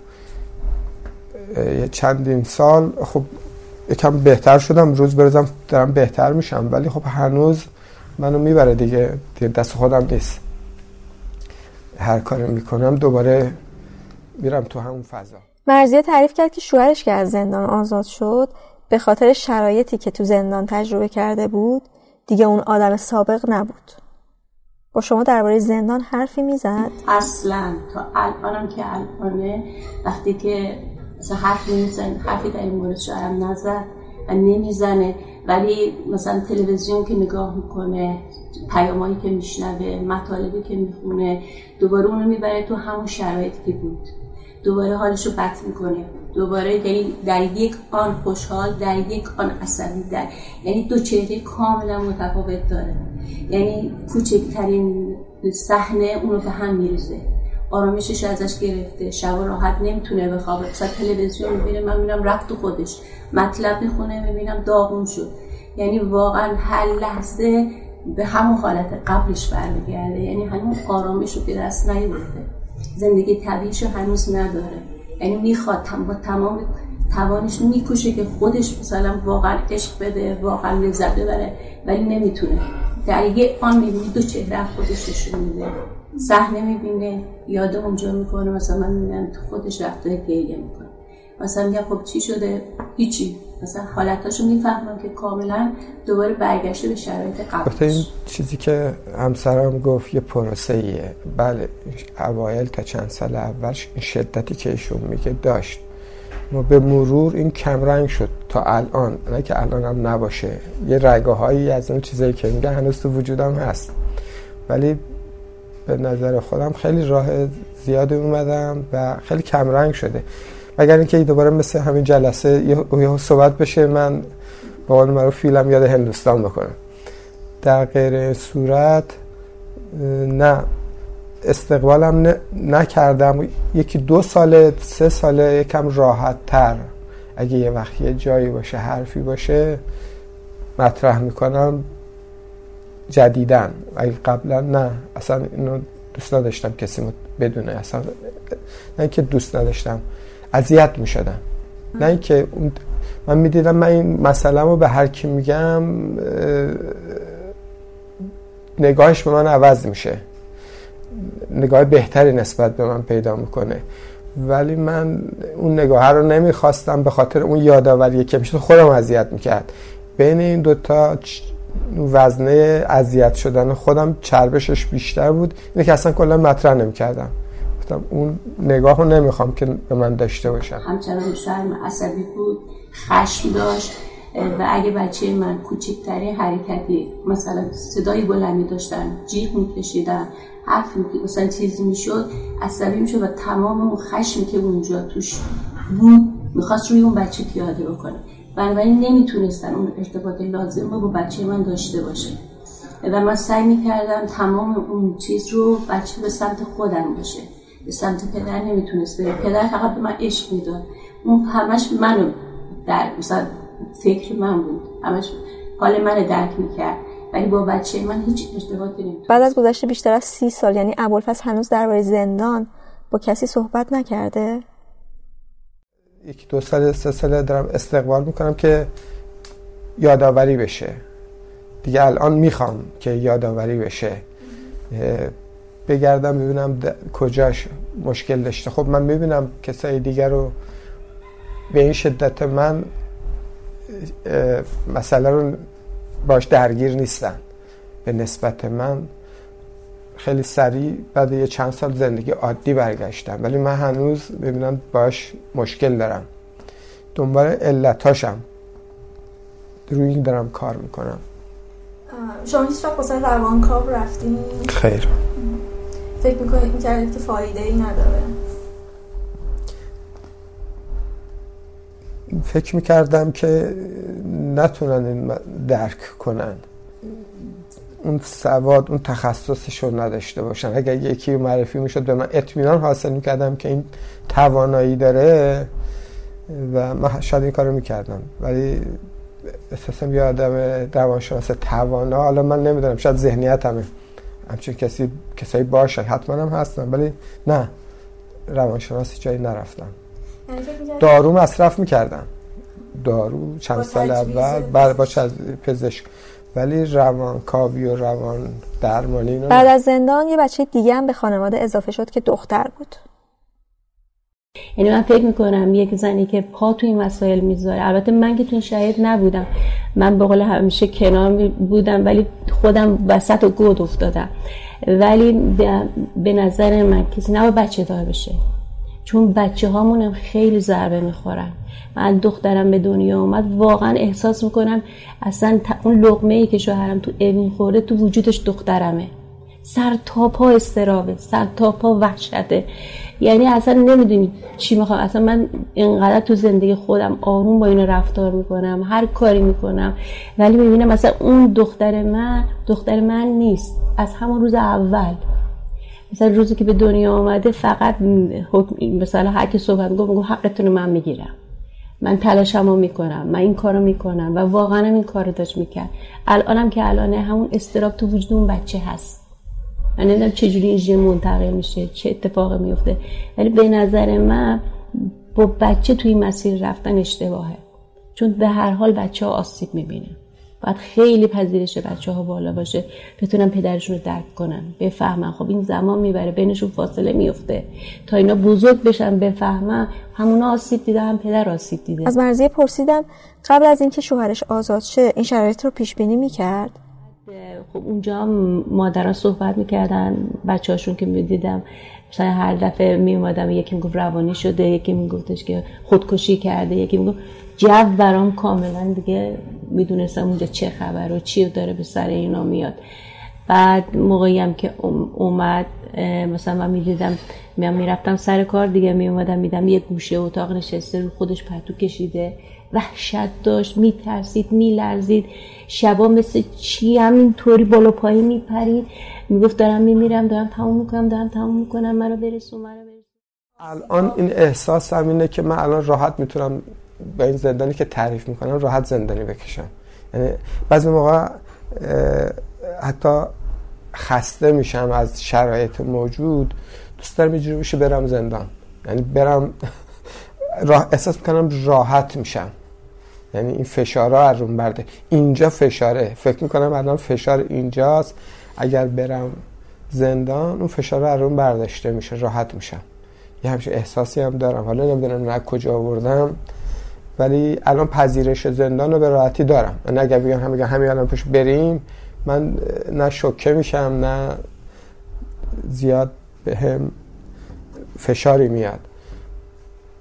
یه چندین سال خب یکم بهتر شدم. روز برزم دارم بهتر میشم. ولی خب هنوز منو می‌بره دیگه دست خودم نیست. هر کاری می‌کنم دوباره میرم تو همون فضا.
مرزیه تعریف کرد که شوهرش که از زندان آزاد شد به خاطر شرایطی که تو زندان تجربه کرده بود دیگه اون آدم سابق نبود. با شما درباره زندان حرفی می‌زد؟
اصلا. تا الانم که الانه وقتی که مثلا حرف میزن حرفی در این مورد شاید نزد و نمی‌زنه. ولی مثلا تلویزیون که نگاه می‌کنه پیامایی که میشنوه مطالبی که می‌خونه دوباره اونو می‌بره تو همون شرایطی که بود. دوباره حالشو بد می‌کنه. دوباره یعنی در یک آن خوشحال در یک آن عصبی در یعنی دو چهره کاملا متفاوت داره. یعنی کوچکترین صحنه اونو به هم میریزه. آرامشش ازش گرفته. شب راحت نمی‌تونه بخوابه. مثلا تلویزیون می‌بینه من می‌بینم رفت تو خودش. مطلب می‌خونه می‌بینم داغون شد. یعنی واقعا هر لحظه به همون حالت قبلش برمیگرده. یعنی هنوز آرامش رو به دست نیورده. زندگی طبیعیش هنوز نداره. یعنی می‌خواد با تمام توانش می‌کشه که خودش مثلا واقعا عشق بده واقعا لذت ببره ولی نمی‌تونه. در یه آن می‌بینی دو چهره خودش نشون میده. صحنه می‌بینه یاد اونجا می‌کنه مثلا من می‌بینم خودش رفته گریه می‌کنه. مثلا میگم خب چی شده؟ هیچی. مثلا حالتاشو می‌فهمم که کاملا دوباره برگشته به شرایط قبل
این چیزی که همسرم گفت یه پروسه ایه بله اوایل تا چند سال اولش این شدتی که ایشون میگه داشت. ما به مرور این کمرنگ شد تا الان. نه که الان هم نباشه. یه رگه هایی از اون چیزایی که میگه هنوز تو وجودم هست. ولی به نظر خودم خیلی راه زیادی اومدم و خیلی کمرنگ شده. مگر اینکه دوباره مثل همین جلسه یه صحبت بشه من با قول رو فیلم یاد هندوستان بکنم. در غیر صورت نه استقبالم نکردم. یکی دو ساله سه ساله یکم راحت تر اگه یه وقت یه جایی باشه حرفی باشه مطرح می‌کنم. جدیدن اگه قبلا نه اصلا اینو دوست نداشتم کسی بدونه. اصلا نه که دوست نداشتم. اذیت می شدم نه اینکه من می‌دیدم من این مسئله رو به هر کی میگم نگاهش به من عوض میشه. نگاه بهتری نسبت به من پیدا می‌کنه. ولی من اون نگاه رو نمی‌خواستم به خاطر اون یادآوری که میشه خودم اذیت می‌کرد. بین این دوتا وزنه اذیت شدن خودم چربشش بیشتر بود. اینه که اصلا کلا مطرح نمی‌کردم. گفتم اون نگاه رو نمی‌خوام که به من داشته باشم
همچنان شرم عصبی بود خشم داشت و اگه بچه من کوچکترین حرکتی مثلا صدای بلندی داشتن جیغ میکشیدن حرف مثلا چیزی می‌شد عصبی می‌شد و تمام اون خشمی که اونجا توش بود می‌خواست روی اون بچه پیاده بکنه. بنابراین نمی‌تونستن اون ارتباط لازم رو با بچه من داشته باشه و من سعی می‌کردم تمام اون چیز رو بچه به سمت خودم باشه. به سمت پدر نمی‌تونست بره پدر فقط به من عشق می‌داد. اون همش منو در مثلا فکر من بود. همش حال من درک می‌کرد. ولی با بچه من هیچ ارتباطی نمی‌تونست.
بعد از گذشته بیشتر از سی سال یعنی ابوالفضل هنوز درباره زندان با کسی صحبت نکرده؟
یک دو سال سه ساله دارم استقبال می‌کنم که یادآوری بشه. دیگه الان می‌خوام که یادآوری بشه. بگردم ببینم کجاش مشکل داشته. خب من می‌بینم کسای دیگر رو به این شدت من مسئله رو باش درگیر نیستن. به نسبت من خیلی سریع بعد یه چند سال زندگی عادی برگشتم. ولی من هنوز ببینم باش مشکل دارم. دنبال علتاشم روی این دارم کار می‌کنم.
شما هیچ وقت واسه روانکاو رفتین؟
خیر.
فکر می‌کنید می‌کردید که فایده ای نداره؟
فکر می‌کردم که نتونن درک کنن. اون سواد اون تخصصش رو نداشته باشن. اگر یکی معرفی می‌شد به من اطمینان حاصل می‌کردم که این توانایی داره و من شاید این کارو می‌کردم. ولی احساسم یه آدم روانشناس توانا حالا من نمی‌دونم شاید ذهنیت همه. همچون کسی کسایی باشه. حتما هم هستن ولی نه. روانشناسی جایی نرفتم
یعنی
دارو مصرف می‌کردم دارو چند سال اول بعد با پزشک. ولی روان کاوی و روان درمانی
بعد از زندان یه بچه دیگه هم به خانواده اضافه شد که دختر بود.
یعنی من فکر می‌کنم یک زنی که پا تو این مسائل می‌ذاره. البته من که تو شاید نبودم. من به قول همیشه کنار بودم ولی خودم وسط و گود افتادم. ولی به نظر من کسی نباید بچه دار بشه. چون بچه هامونم خیلی ضربه می‌خورن. من دخترم به دنیا اومد واقعا احساس می‌کنم اصلا اون لقمه ای که شوهرم تو اوین خورده تو وجودش دخترمه. سر تا پا استرابه سر تا پا وحشته. یعنی اصلا نمی‌دونی چی می‌خوام. اصلا من اینقدر تو زندگی خودم آروم با این رفتار می‌کنم هر کاری می‌کنم. ولی می‌بینم مثلا اون دختر من دختر من نیست. از همون روز اول. مثلا روزی که به دنیا آمده فقط مثلا هر کی صحبت میگه میگه حقتون من می‌گیرم. من تلاشمو می‌کنم من این کارو می‌کنم و واقعا این کارو داشت می‌کرد. الانم که الانه همون استراب تو وجود اون بچه هست. من نمی‌دونم چجوری این ژن منتقل میشه چه اتفاقی میفته ولی به نظر من با بچه توی مسیر رفتن اشتباهه. چون به هر حال بچه ها آسیب می‌بینه. باید خیلی پذیرش بچه ها بالا باشه بتونن پدرشون رو درک کنن بفهمن. خب این زمان می‌بره بینشون فاصله میفته تا اینا بزرگ بشن بفهمن همونا آسیب دیده هم پدر آسیب دیده.
از مرزیه پرسیدم قبل از اینکه شوهرش آزاد شه این شرایط رو پیش بینی می‌کرد؟
خب اونجا مادران صحبت می‌کردن بچه هاشون که می‌دیدم مثلا هر دفعه می اومدم یکی می‌گفت روانی شده یکی میگفتش که خودکشی کرده یکی می‌گفت جو برام کاملا دیگه می‌دونستم اونجا چه خبر و چی داره به سر اینا میاد. بعد موقعی هم که اومد مثلا من می‌دیدم میام می‌رفتم سر کار دیگه میومدم میدم یه گوشه اتاق نشسته رو خودش پرتو کشیده. وحشت داشت میترسید میلرزید. شبا مثل چی همینطوری بالا پایی میپرید؟ می‌گفت دارم میمیرم دارم تموم می‌کنم دارم تموم می‌کنم منو برسون منو برسون.
الان این احساس اینه که من الان راحت می‌تونم با این زندانی که تعریف می‌کنم راحت زندانی بکشم. یعنی بعضی موقع حتی خسته میشم از شرایط موجود دوست دارم اینجوری بشه برم زندان. یعنی برم راه احساس می‌کنم راحت میشم. یعنی این فشارها از روم برده. اینجا فشاره. فکر می‌کنم الان فشار اینجاست. اگر برم زندان اون فشار از روم برداشته میشه راحت میشم. یه همچین احساسی هم دارم. حالا نمی‌دونم نه کجا آوردم ولی الان پذیرش زندان رو به راحتی دارم. من اگر بگم هم بگم همین الان پش بریم من نه شوکه میشم نه زیاد به هم فشاری میاد.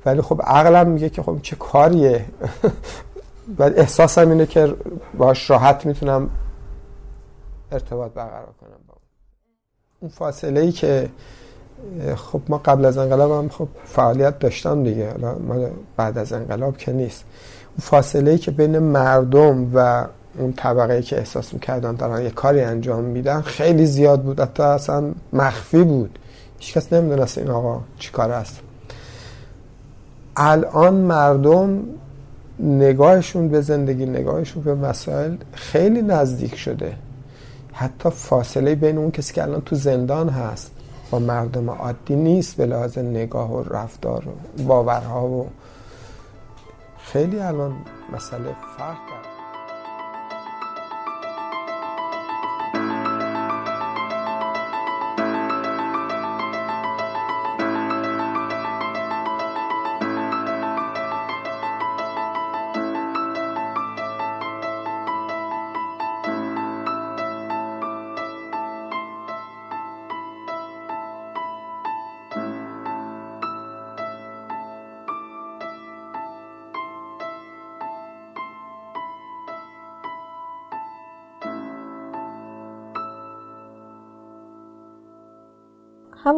ولی خب عقلم میگه که خب چه کاریه؟ و احساسم اینه که باش راحت می‌تونم ارتباط برقرار کنم با اون. فاصله ای که خب ما قبل از انقلاب هم خب فعالیت داشتم دیگه. حالا بعد از انقلاب که نیست. اون فاصله ای که بین مردم و اون طبقه ای که احساس می‌کردن دارن یه کاری انجام میدن خیلی زیاد بود. حتی اصلا مخفی بود. هیچکس نمی‌دونست این آقا چی کار است. الان مردم نگاهشون به زندگی نگاهشون به مسائل خیلی نزدیک شده. حتی فاصله بین اون کسی که الان تو زندان هست با مردم عادی نیست به لحاظ نگاه و رفتار و باورها و خیلی الان مسئله فرق داره.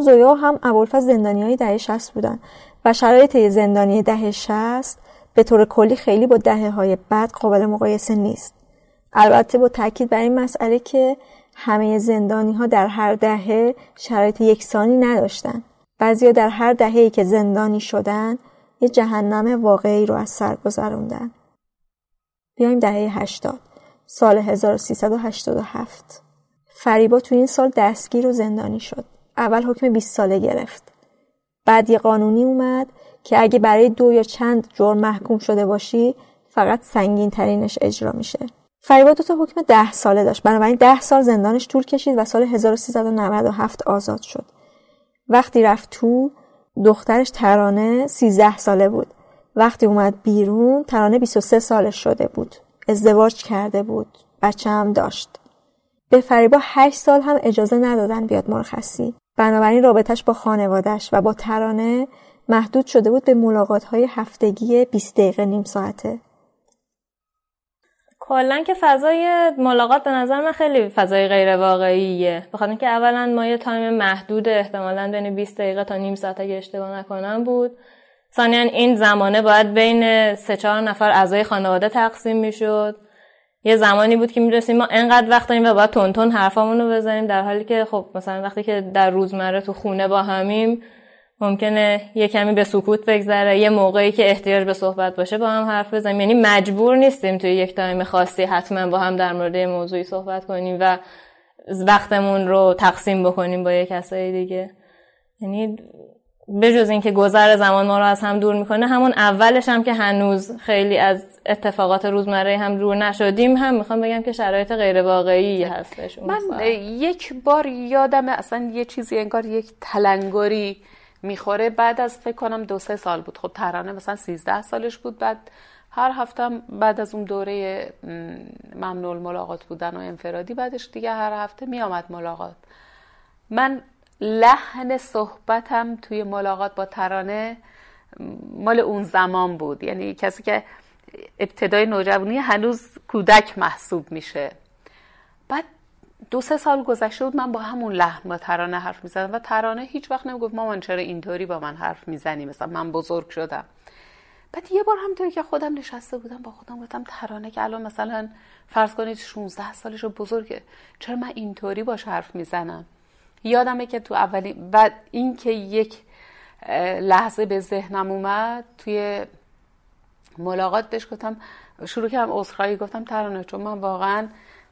زویا هم ابوالفضل زندانی های دهه 60 بودن و شرایط زندانی دهه 60 به طور کلی خیلی با دهه های بعد قابل مقایسه نیست. البته با تاکید بر این مسئله که همه زندانی ها در هر دهه شرایط یکسانی نداشتن. بعضیا در هر دهه‌ای که زندانی شدن یه جهنم واقعی رو از سر گذروندن. بیایم دهه 80 سال 1387 فریبا تو این سال دستگیر و زندانی شد. اول حکم 20 ساله گرفت. بعد یه قانونی اومد که اگه برای دو یا چند جرم محکوم شده باشی فقط سنگین ترینش اجرا میشه. فریبا دو تا حکم ده ساله داشت بنابراین ده سال زندانش طول کشید و سال 1397 آزاد شد. وقتی رفت تو دخترش ترانه 13 ساله بود. وقتی اومد بیرون ترانه 23 سالش شده بود. ازدواج کرده بود. بچه هم داشت. به فریبا 8 سال هم اجازه ندادن بیاد مرخصی. بنابراین رابطش با خانوادش و با ترانه محدود شده بود به ملاقات های هفتگی 20 دقیقه نیم ساعته.
کلا که فضای ملاقات به نظر من خیلی فضای غیر واقعیه بخاطر اینکه اولا ما یه تایم محدود احتمالا بین 20 دقیقه تا نیم ساعت اگه اشتباه نکنم بود. ثانیا این زمانه باید بین سه چهار نفر اعضای خانواده تقسیم می‌شد. یه زمانی بود که می‌رسیم ما انقدر وقت داریم و باید تون حرفامون رو بزنیم در حالی که خب مثلا وقتی که در روزمره تو خونه با همیم ممکنه یه کمی به سکوت بگذره یه موقعی که احتیاج به صحبت باشه با هم حرف بزنیم. یعنی مجبور نیستیم توی یک تایم خاصی حتما با هم در مورد موضوعی صحبت کنیم و وقتمون رو تقسیم بکنیم با یه کسای دیگه. یعنی بجز اینکه گذر زمان ما رو از هم دور می‌کنه همون اولش هم که هنوز خیلی از اتفاقات روزمره هم دور نشدیم هم می‌خوام بگم که شرایط غیر واقعی هستش
من یک بار یادم اصلا یه چیزی انگار یک تلنگری می‌خوره. بعد از فکر کنم دو سه سال بود. خب ترانه مثلا 13 سالش بود. بعد هر هفته بعد از اون دوره ممنوع ملاقات بودن و انفرادی بعدش دیگه هر هفته میامد ملاقات. من لحن صحبتم توی ملاقات با ترانه مال اون زمان بود. یعنی کسی که ابتدای نوجوانی هنوز کودک محسوب میشه. بعد دو سه سال گذشته بود من با همون لحن با ترانه حرف می‌زدم و ترانه هیچ وقت نمی‌گفت مامان چرا اینطوری با من حرف می‌زنی؟ مثلا من بزرگ شدم. بعد یه بار همطوری که خودم نشسته بودم با خودم گفتم ترانه که الان مثلا فرض کنید 16 سالش بزرگه چرا من اینطوری باش حرف می‌زنم؟ یادمه که تو اولین بعد این که یک لحظه به ذهنم اومد توی ملاقات بهش گفتم شروع کردم عذرخواهی گفتم ترانه چون من واقعا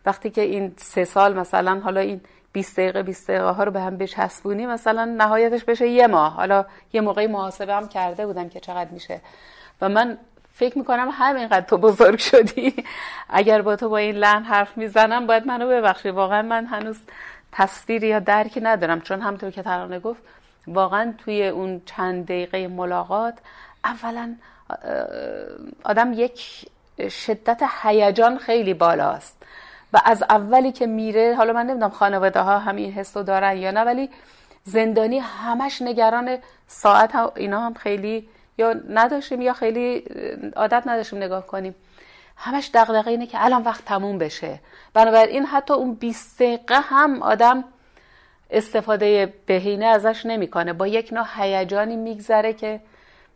وقتی که این سه سال مثلا حالا این 20 دقیقه 20 دقیقه ها رو به هم بچسبونی مثلا نهایتش بشه یه ماه. حالا یه موقعی محاسبه هم کرده بودم که چقدر میشه. و من فکر می‌کنم همینقدر تو بزرگ شدی. اگر با تو با این لحن حرف می‌زنم باید منو ببخشی. واقعا من هنوز تصویری یا درکی ندارم. چون همطور که ترانه گفت واقعا توی اون چند دقیقه ملاقات اولا آدم یک شدت هیجان خیلی بالاست. و از اولی که میره حالا من نمی‌دونم خانواده ها همین حس دارن یا نه ولی زندانی همش نگران ساعت ها اینا هم خیلی یا نداشتیم یا خیلی عادت نداشتیم نگاه کنیم. همش دغدغه اینه که الان وقت تموم بشه. بنابراین حتی اون 20 دقیقه هم آدم استفاده بهینه ازش نمی‌کنه. با یک نوع هیجانی میگذره که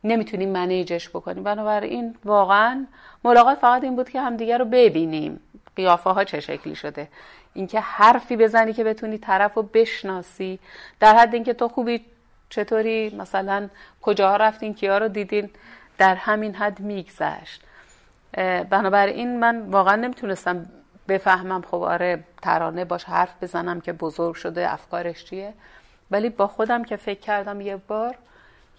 نمی‌تونیم منیجش بکنیم. بنابراین واقعا ملاقات فقط این بود که همدیگه رو ببینیم. قیافه ها چه شکلی شده. اینکه حرفی بزنی که بتونی طرف رو بشناسی در حد اینکه تو خوبی چطوری مثلا کجاها رفتین کیا رو دیدین در همین حد میگذشت. بنابراین من واقعا نمی‌تونستم بفهمم خب آره ترانه باش حرف بزنم که بزرگ شده افکارش چیه. ولی با خودم که فکر کردم یه بار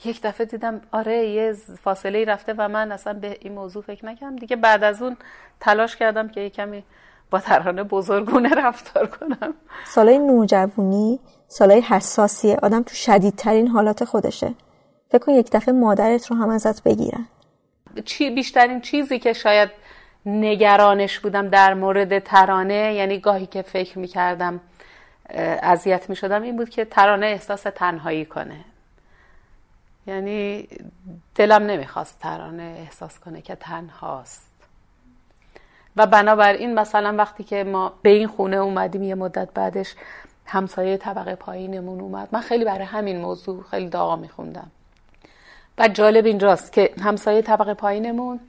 یک دفعه دیدم آره یه فاصله رفته و من اصلا به این موضوع فکر نکردم. دیگه بعد از اون تلاش کردم که یه کمی با ترانه بزرگونه رفتار کنم.
سالای نوجوانی سالای حساسیه آدم تو شدیدترین حالات خودشه. فکر کن یک دفعه مادرت رو هم ازت بگیرن.
چی بیشترین چیزی که شاید نگرانش بودم در مورد ترانه یعنی گاهی که فکر می‌کردم اذیت می‌شدم این بود که ترانه احساس تنهایی کنه. یعنی دلم نمی‌خواست ترانه احساس کنه که تنهاست. و بنابراین مثلا وقتی که ما به این خونه اومدیم یه مدت بعدش همسایه طبقه پایینمون اومد. من خیلی برای همین موضوع خیلی داغا میخوندم. و جالب اینجاست که همسایه طبقه پایینمون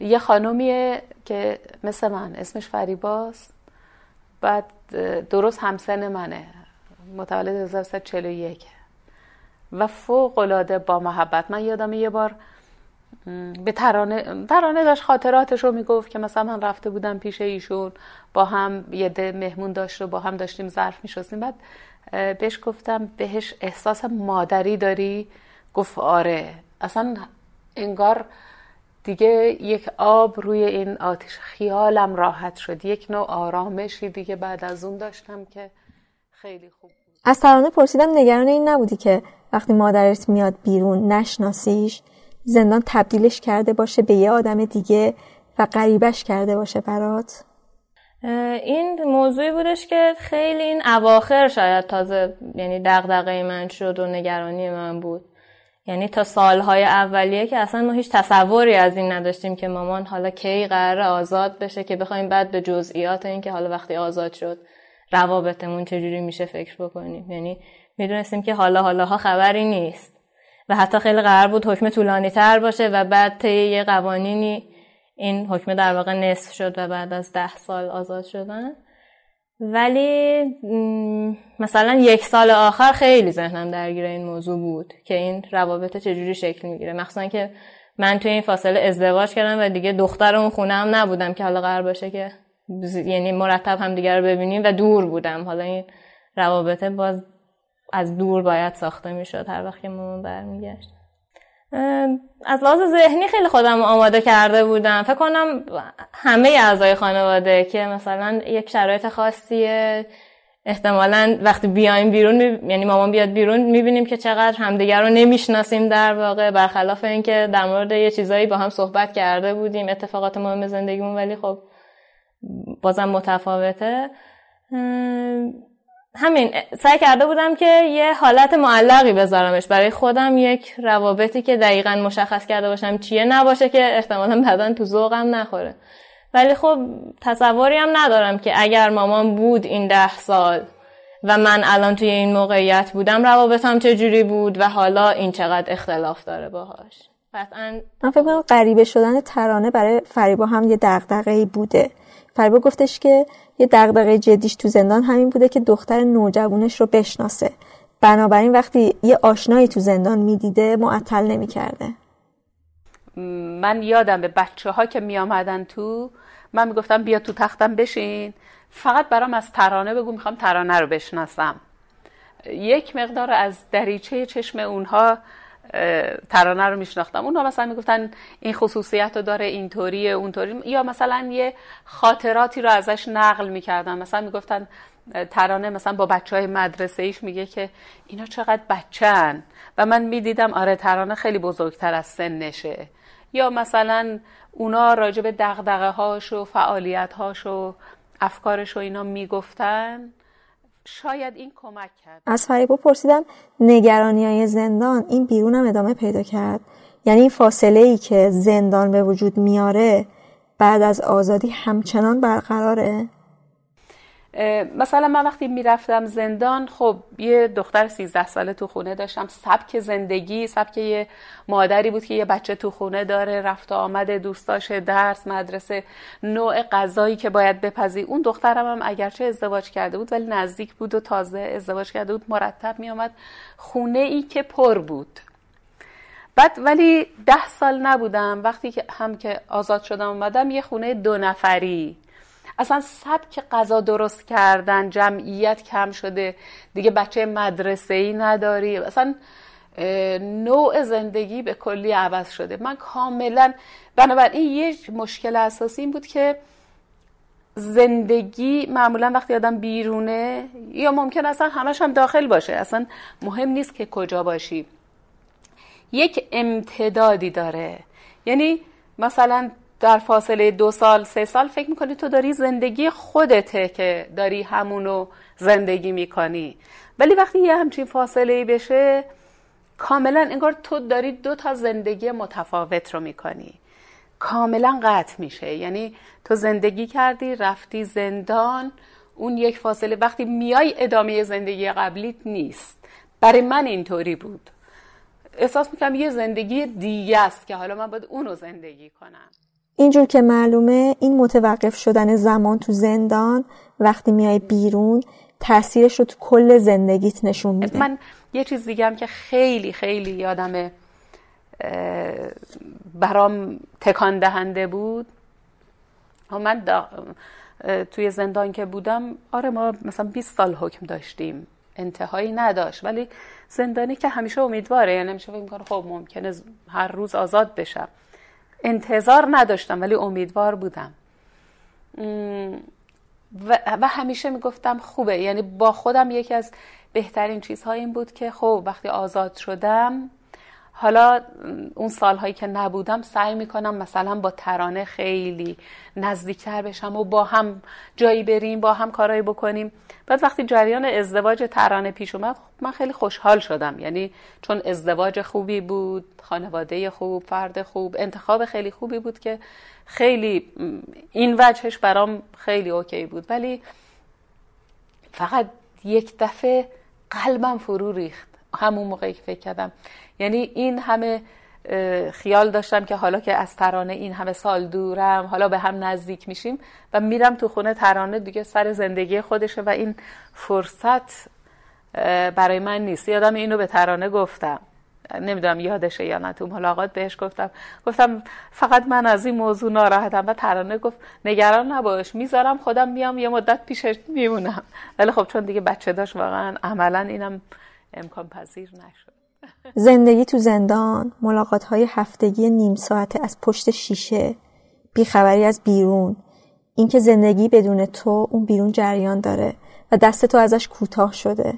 یه خانومیه که مثل من اسمش فریباست بعد درست همسن منه. متولد 1941 و فوق العاده با محبت. من یادم یه بار به ترانه ترانه داشت خاطراتش رو می‌گفت که مثلا من رفته بودم پیش ایشون با هم یه ده مهمون داشت و با هم داشتیم ظرف میشستیم. بعد بهش گفتم بهش احساس مادری داری؟ گفت آره. اصلا انگار دیگه یک آب روی این آتش خیالم راحت شد. یک نوع آرامشی دیگه بعد از اون داشتم که خیلی خوب بود.
از ترانه پرسیدم نگران این نبودی که وقتی مادرت میاد بیرون نشناسیش زندان تبدیلش کرده باشه به یه آدم دیگه و غریبش کرده باشه برات؟
این موضوعی بودش که خیلی این اواخر شاید تازه یعنی دغدغه من شد و نگرانی من بود. یعنی تا سالهای اولیه که اصلا ما هیچ تصوری از این نداشتیم که مامان حالا کی قرار آزاد بشه که بخوایم بعد به جزئیات این که حالا وقتی آزاد شد روابطمون چجوری میشه فکر بکنیم. یعنی می‌دونستیم که حالا حالا ها خبری نیست و حتی خیلی قرار بود حکم طولانی تر باشه و بعد طی یه قوانینی این حکم در واقع نصف شد و بعد از ده سال آزاد شدن. ولی مثلا یک سال آخر خیلی ذهنم درگیر این موضوع بود که این روابط چجوری شکل می‌گیره. مخصوصا که من توی این فاصله ازدواج کردم و دیگه دختر اون خونه هم نبودم که حالا قرار باشه که یعنی مرتب هم دیگر رو ببینیم و دور بودم. حالا این روابطه باز از دور باید ساخته می‌شد. هر وقت که مامان برمیگشت. از لحاظ ذهنی خیلی خودم آماده کرده بودم. فکر کنم همه اعضای خانواده که مثلا یک شرایط خاصیه احتمالا وقتی بیایم بیرون یعنی مامان بیاد بیرون می‌بینیم که چقدر همدیگر رو نمی‌شناسیم در واقع. برخلاف اینکه در مورد یه چیزایی با هم صحبت کرده بودیم اتفاقات مهم زندگیمون ولی خب بازم متفاوته. همین سعی کرده بودم که یه حالت معلقی بذارمش. برای خودم یک روابطی که دقیقا مشخص کرده باشم چیه نباشه که احتمالا بعدا تو ذوقم نخوره. ولی خب تصوری هم ندارم که اگر مامان بود این ده سال و من الان توی این موقعیت بودم روابطم چجوری بود و حالا این چقدر اختلاف داره باهاش. قطعا
من فکر کنم غریبه شدن ترانه برای فریبا هم یه دغدغه‌ای بوده. فریبا گفتش که یه دغدغه جدیش تو زندان همین بوده که دختر نوجوانش رو بشناسه. بنابراین وقتی یه آشنایی تو زندان می‌دیده معطل نمی‌کرده.
من یادم به بچه ها که می آمدن تو من می‌گفتم بیا تو تختم بشین. فقط برام از ترانه بگو می‌خوام ترانه رو بشناسم. یک مقدار از دریچه چشم اونها ترانه رو میشناختم. اونها مثلا می‌گفتن این خصوصیت رو داره اینطوریه اونطوری یا مثلا یه خاطراتی رو ازش نقل می‌کردن. مثلا می‌گفتن ترانه مثلا با بچه های مدرسه ایش میگه که اینا چقدر بچن و من می‌دیدم آره ترانه خیلی بزرگتر از سنشه. یا مثلا اونا راجع به دقدقه هاش و فعالیت هاش و افکارش و اینا می‌گفتن. شاید این کمک کرد.
از فریبا پرسیدم نگرانی های زندان این بیرون هم ادامه پیدا کرد؟ یعنی این فاصله ای که زندان به وجود میاره بعد از آزادی همچنان برقراره؟
مثلا من وقتی می‌رفتم زندان خب یه دختر 13 ساله تو خونه داشتم. سبک زندگی سبک یه مادری بود که یه بچه تو خونه داره رفت و آمد دوستاش درس مدرسه نوع غذایی که باید بپزی. اون دخترم هم اگرچه ازدواج کرده بود ولی نزدیک بود و تازه ازدواج کرده بود مرتب میامد خونه ای که پر بود. بعد ولی ده سال نبودم. وقتی که هم که آزاد شدم اومدم یه خونه دو نفری اصلا سبک غذا درست کردن جمعیت کم شده. دیگه بچه مدرسه ای نداری. اصلا نوع زندگی به کلی عوض شده. من کاملا بنابراین یه مشکل اساسی این بود که زندگی معمولا وقتی آدم بیرونه یا ممکن اصلا همش هم داخل باشه. اصلا مهم نیست که کجا باشی. یک امتدادی داره. یعنی مثلا در فاصله دو سال سه سال فکر می‌کنی تو داری زندگی خودته که داری همونو زندگی می‌کنی. ولی وقتی یه همچین فاصله ای بشه کاملا انگار تو داری دو تا زندگی متفاوت رو می‌کنی. کاملا قطع میشه. یعنی تو زندگی کردی رفتی زندان اون یک فاصله وقتی میای ادامه زندگی قبلیت نیست. برای من اینطوری بود. احساس می‌کنم یه زندگی دیگه است که حالا من باید اونو زندگی کنم.
اینجور که معلومه این متوقف شدن زمان تو زندان وقتی میای بیرون تاثیرش رو تو کل زندگیت نشون میده.
من یه چیز دیگه هم که خیلی خیلی یادم برام تکان دهنده بود من توی زندان که بودم آره ما مثلا 20 سال حکم داشتیم. انتهایی نداشت. ولی زندانی که همیشه امیدواره یعنی همیشه فکر خب ممکنه هر روز آزاد بشم. انتظار نداشتم ولی امیدوار بودم. و, همیشه می‌گفتم خوبه. یعنی با خودم یکی از بهترین چیزها این بود که خب وقتی آزاد شدم حالا اون سالهایی که نبودم سعی می‌کنم مثلا با ترانه خیلی نزدیکتر بشم و با هم جایی بریم با هم کارایی بکنیم. بعد وقتی جریان ازدواج ترانه پیش اومد من خیلی خوشحال شدم. یعنی چون ازدواج خوبی بود خانواده خوب فرد خوب انتخاب خیلی خوبی بود که خیلی این وجهش برام خیلی اوکی بود. ولی فقط یک دفعه قلبم فرو ریخت. همون موقعی که فکر کردم. یعنی این همه خیال داشتم که حالا که از ترانه این همه سال دورم حالا به هم نزدیک میشیم و میرم تو خونه ترانه دیگه سر زندگی خودشه و این فرصت برای من نیست. یادم اینو به ترانه گفتم. نمی‌دونم یادشه یا نه تو ملاقات بهش گفتم. گفتم فقط من از این موضوع ناراحتم و ترانه گفت نگران نباش می‌ذارم خودم میام یه مدت پیشش میمونم. ولی خب چون دیگه بچه داشت واقعا عملا اینم امکان پذیر نشد.
زندگی تو زندان ملاقات های هفتگی نیم ساعته از پشت شیشه بیخبری از بیرون اینکه زندگی بدون تو اون بیرون جریان داره و دست تو ازش کوتاه شده.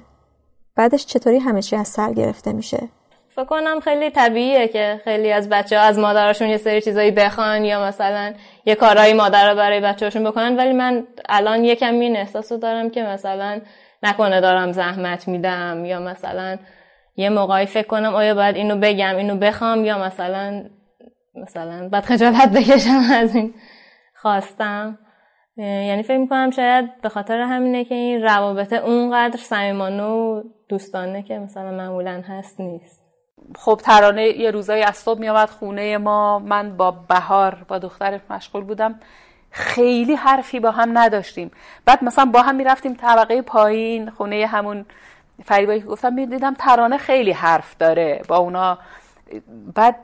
بعدش چطوری همه چی از سر گرفته میشه؟
فکر کنم خیلی طبیعیه که خیلی از بچه ها از مادرشون یه سری چیزایی بخوان یا مثلا یه کارهایی مادر رو برای بچه‌هاشون بکنن ولی من الان یکم این احساس دارم که مثلا نکنه دارم زحمت میدم یا مثلا یه موقعی فکر کنم آیا باید اینو بگم اینو بخوام یا مثلا مثلا بعد خجالت بکشم از این خواستم. یعنی فکر می‌کنم شاید به خاطر همینه که این روابط اونقدر صمیمانه و دوستانه که مثلا معمولا هست نیست.
خب ترانه یه روزایی از صبح میامد خونه ما. من با بهار با دخترش مشغول بودم. خیلی حرفی با هم نداشتیم. بعد مثلا با هم می‌رفتیم طبقه پایین خونه همون فریبایی که گفتم می‌دیدم ترانه خیلی حرف داره با اونا. بعد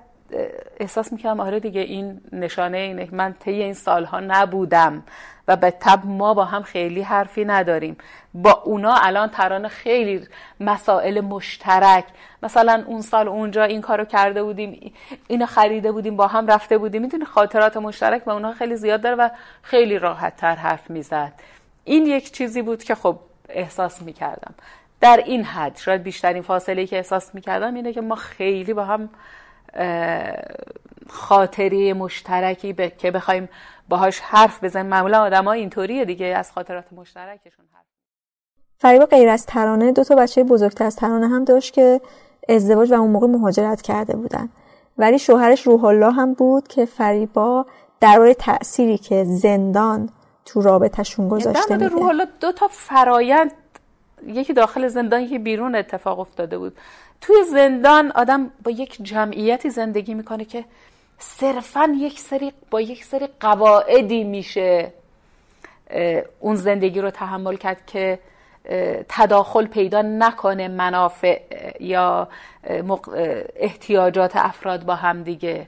احساس می‌کردم آره دیگه این نشانه اینه من طی این سالها نبودم و به تب ما با هم خیلی حرفی نداریم. با اونا الان ترانه خیلی مسائل مشترک. مثلا اون سال اونجا این کارو کرده بودیم اینو خریده بودیم با هم رفته بودیم. می‌دونی خاطرات مشترک با اونها خیلی زیاد داره و خیلی راحت تر حرف می‌زد. این یک چیزی بود که خب احساس می‌کردم. در این حد شاید بیشترین فاصله که احساس می‌کردم اینه که ما خیلی با هم خاطری مشترکی به که بخوایم باهاش حرف بزنیم. معمولا آدم ها اینطوریه دیگه از خاطرات مشترکشون حرف
فریبا غیر از ترانه دو تا بچه بزرگتر از ترانه هم داشت که ازدواج و اون موقع مهاجرت کرده بودن. ولی شوهرش روح الله هم بود که فریبا درباره تأثیری که زندان تو رابطهشون گذاشته
میده. روح الله دو تا فرایند یکی داخل زندان یکی بیرون اتفاق افتاده بود. توی زندان آدم با یک جمعیتی زندگی می‌کنه که صرفا یک سری با یک سری قواعدی میشه اون زندگی رو تحمل کرد که تداخل پیدا نکنه منافع یا احتیاجات افراد با هم دیگه.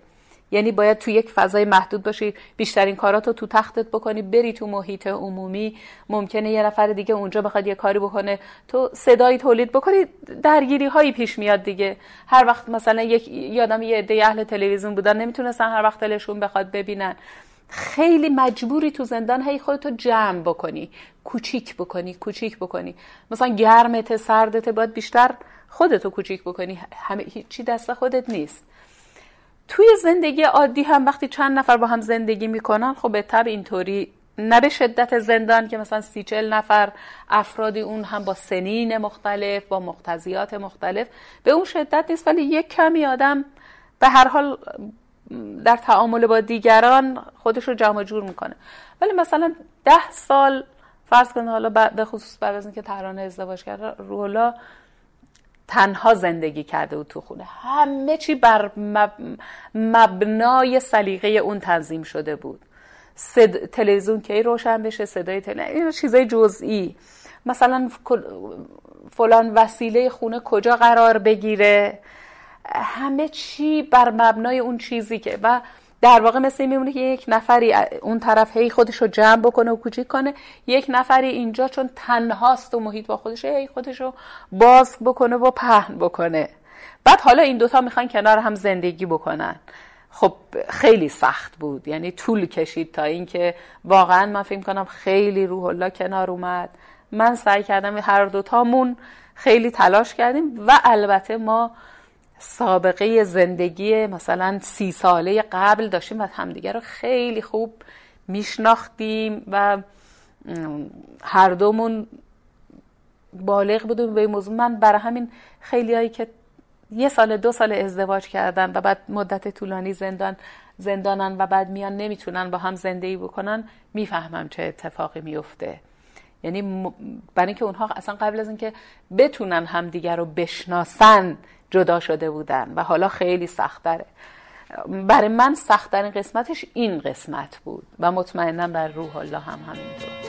یعنی باید تو یک فضای محدود باشی بیشترین کاراتو تو تختت بکنی بری تو محیط عمومی. ممکنه یه نفر دیگه اونجا بخواد یه کاری بکنه. تو صدایی تولید بکنی درگیری هایی پیش میاد دیگه. هر وقت مثلا یک یادم یه عده اهل تلویزیون بودن نمی‌تونستن هر وقت دلشون بخواد ببینن. خیلی مجبوری تو زندان هی خودتو جمع بکنی کوچیک بکنی کوچیک بکنی. مثلا گرمت سردت باید بیشتر خودتو کوچیک بکنی. همه هیچی دست خودت نیست. توی زندگی عادی هم وقتی چند نفر با هم زندگی می‌کنن خب بهتر اینطوری نه به شدت زندان که مثلا سی چل نفر افرادی اون هم با سنین مختلف با مقتضیات مختلف به اون شدت نیست. ولی یک کمی آدم به هر حال در تعامل با دیگران خودش رو جمع جور می‌کنه. ولی مثلا ده سال فرض کنید حالا به خصوص بعد از اینکه تهران ازدواج کرده رولا تنها زندگی کرده بود تو خونه. همه چی بر مبنای سلیقه اون تنظیم شده بود. صد... تلویزیون کی روشن بشه صدای تلویزیون چیزای جزئی. مثلا فلان وسیله خونه کجا قرار بگیره. همه چی بر مبنای اون چیزی که و در واقع مثل میمونه که یک نفری اون طرف هی خودش رو جمع بکنه و کوچیک کنه یک نفری اینجا چون تنهاست و محیط با خودش هی خودش رو باز بکنه و پهن بکنه. بعد حالا این دوتا می‌خوان کنار هم زندگی بکنن. خب خیلی سخت بود یعنی طول کشید تا اینکه واقعا من فکر کنم خیلی روح الله کنار اومد. من سعی کردم هر دوتامون خیلی تلاش کردیم و البته ما سابقه زندگی مثلا سی ساله قبل داشتیم و همدیگه رو خیلی خوب میشناختیم و هر دومون بالغ بودیم به این موضوع. من برای همین خیلی هایی که یه سال دو سال ازدواج کردن و بعد مدت طولانی زندان زندانن و بعد میان نمی‌تونن با هم زندگی بکنن می‌فهمم چه اتفاقی میفته یعنی برای اینکه اونها اصلا قبل از اینکه بتونن همدیگر رو بشناسن جدا شده بودن و حالا خیلی سختره. برای من سختترین قسمتش این قسمت بود و مطمئنا بر روح الله هم همینطور.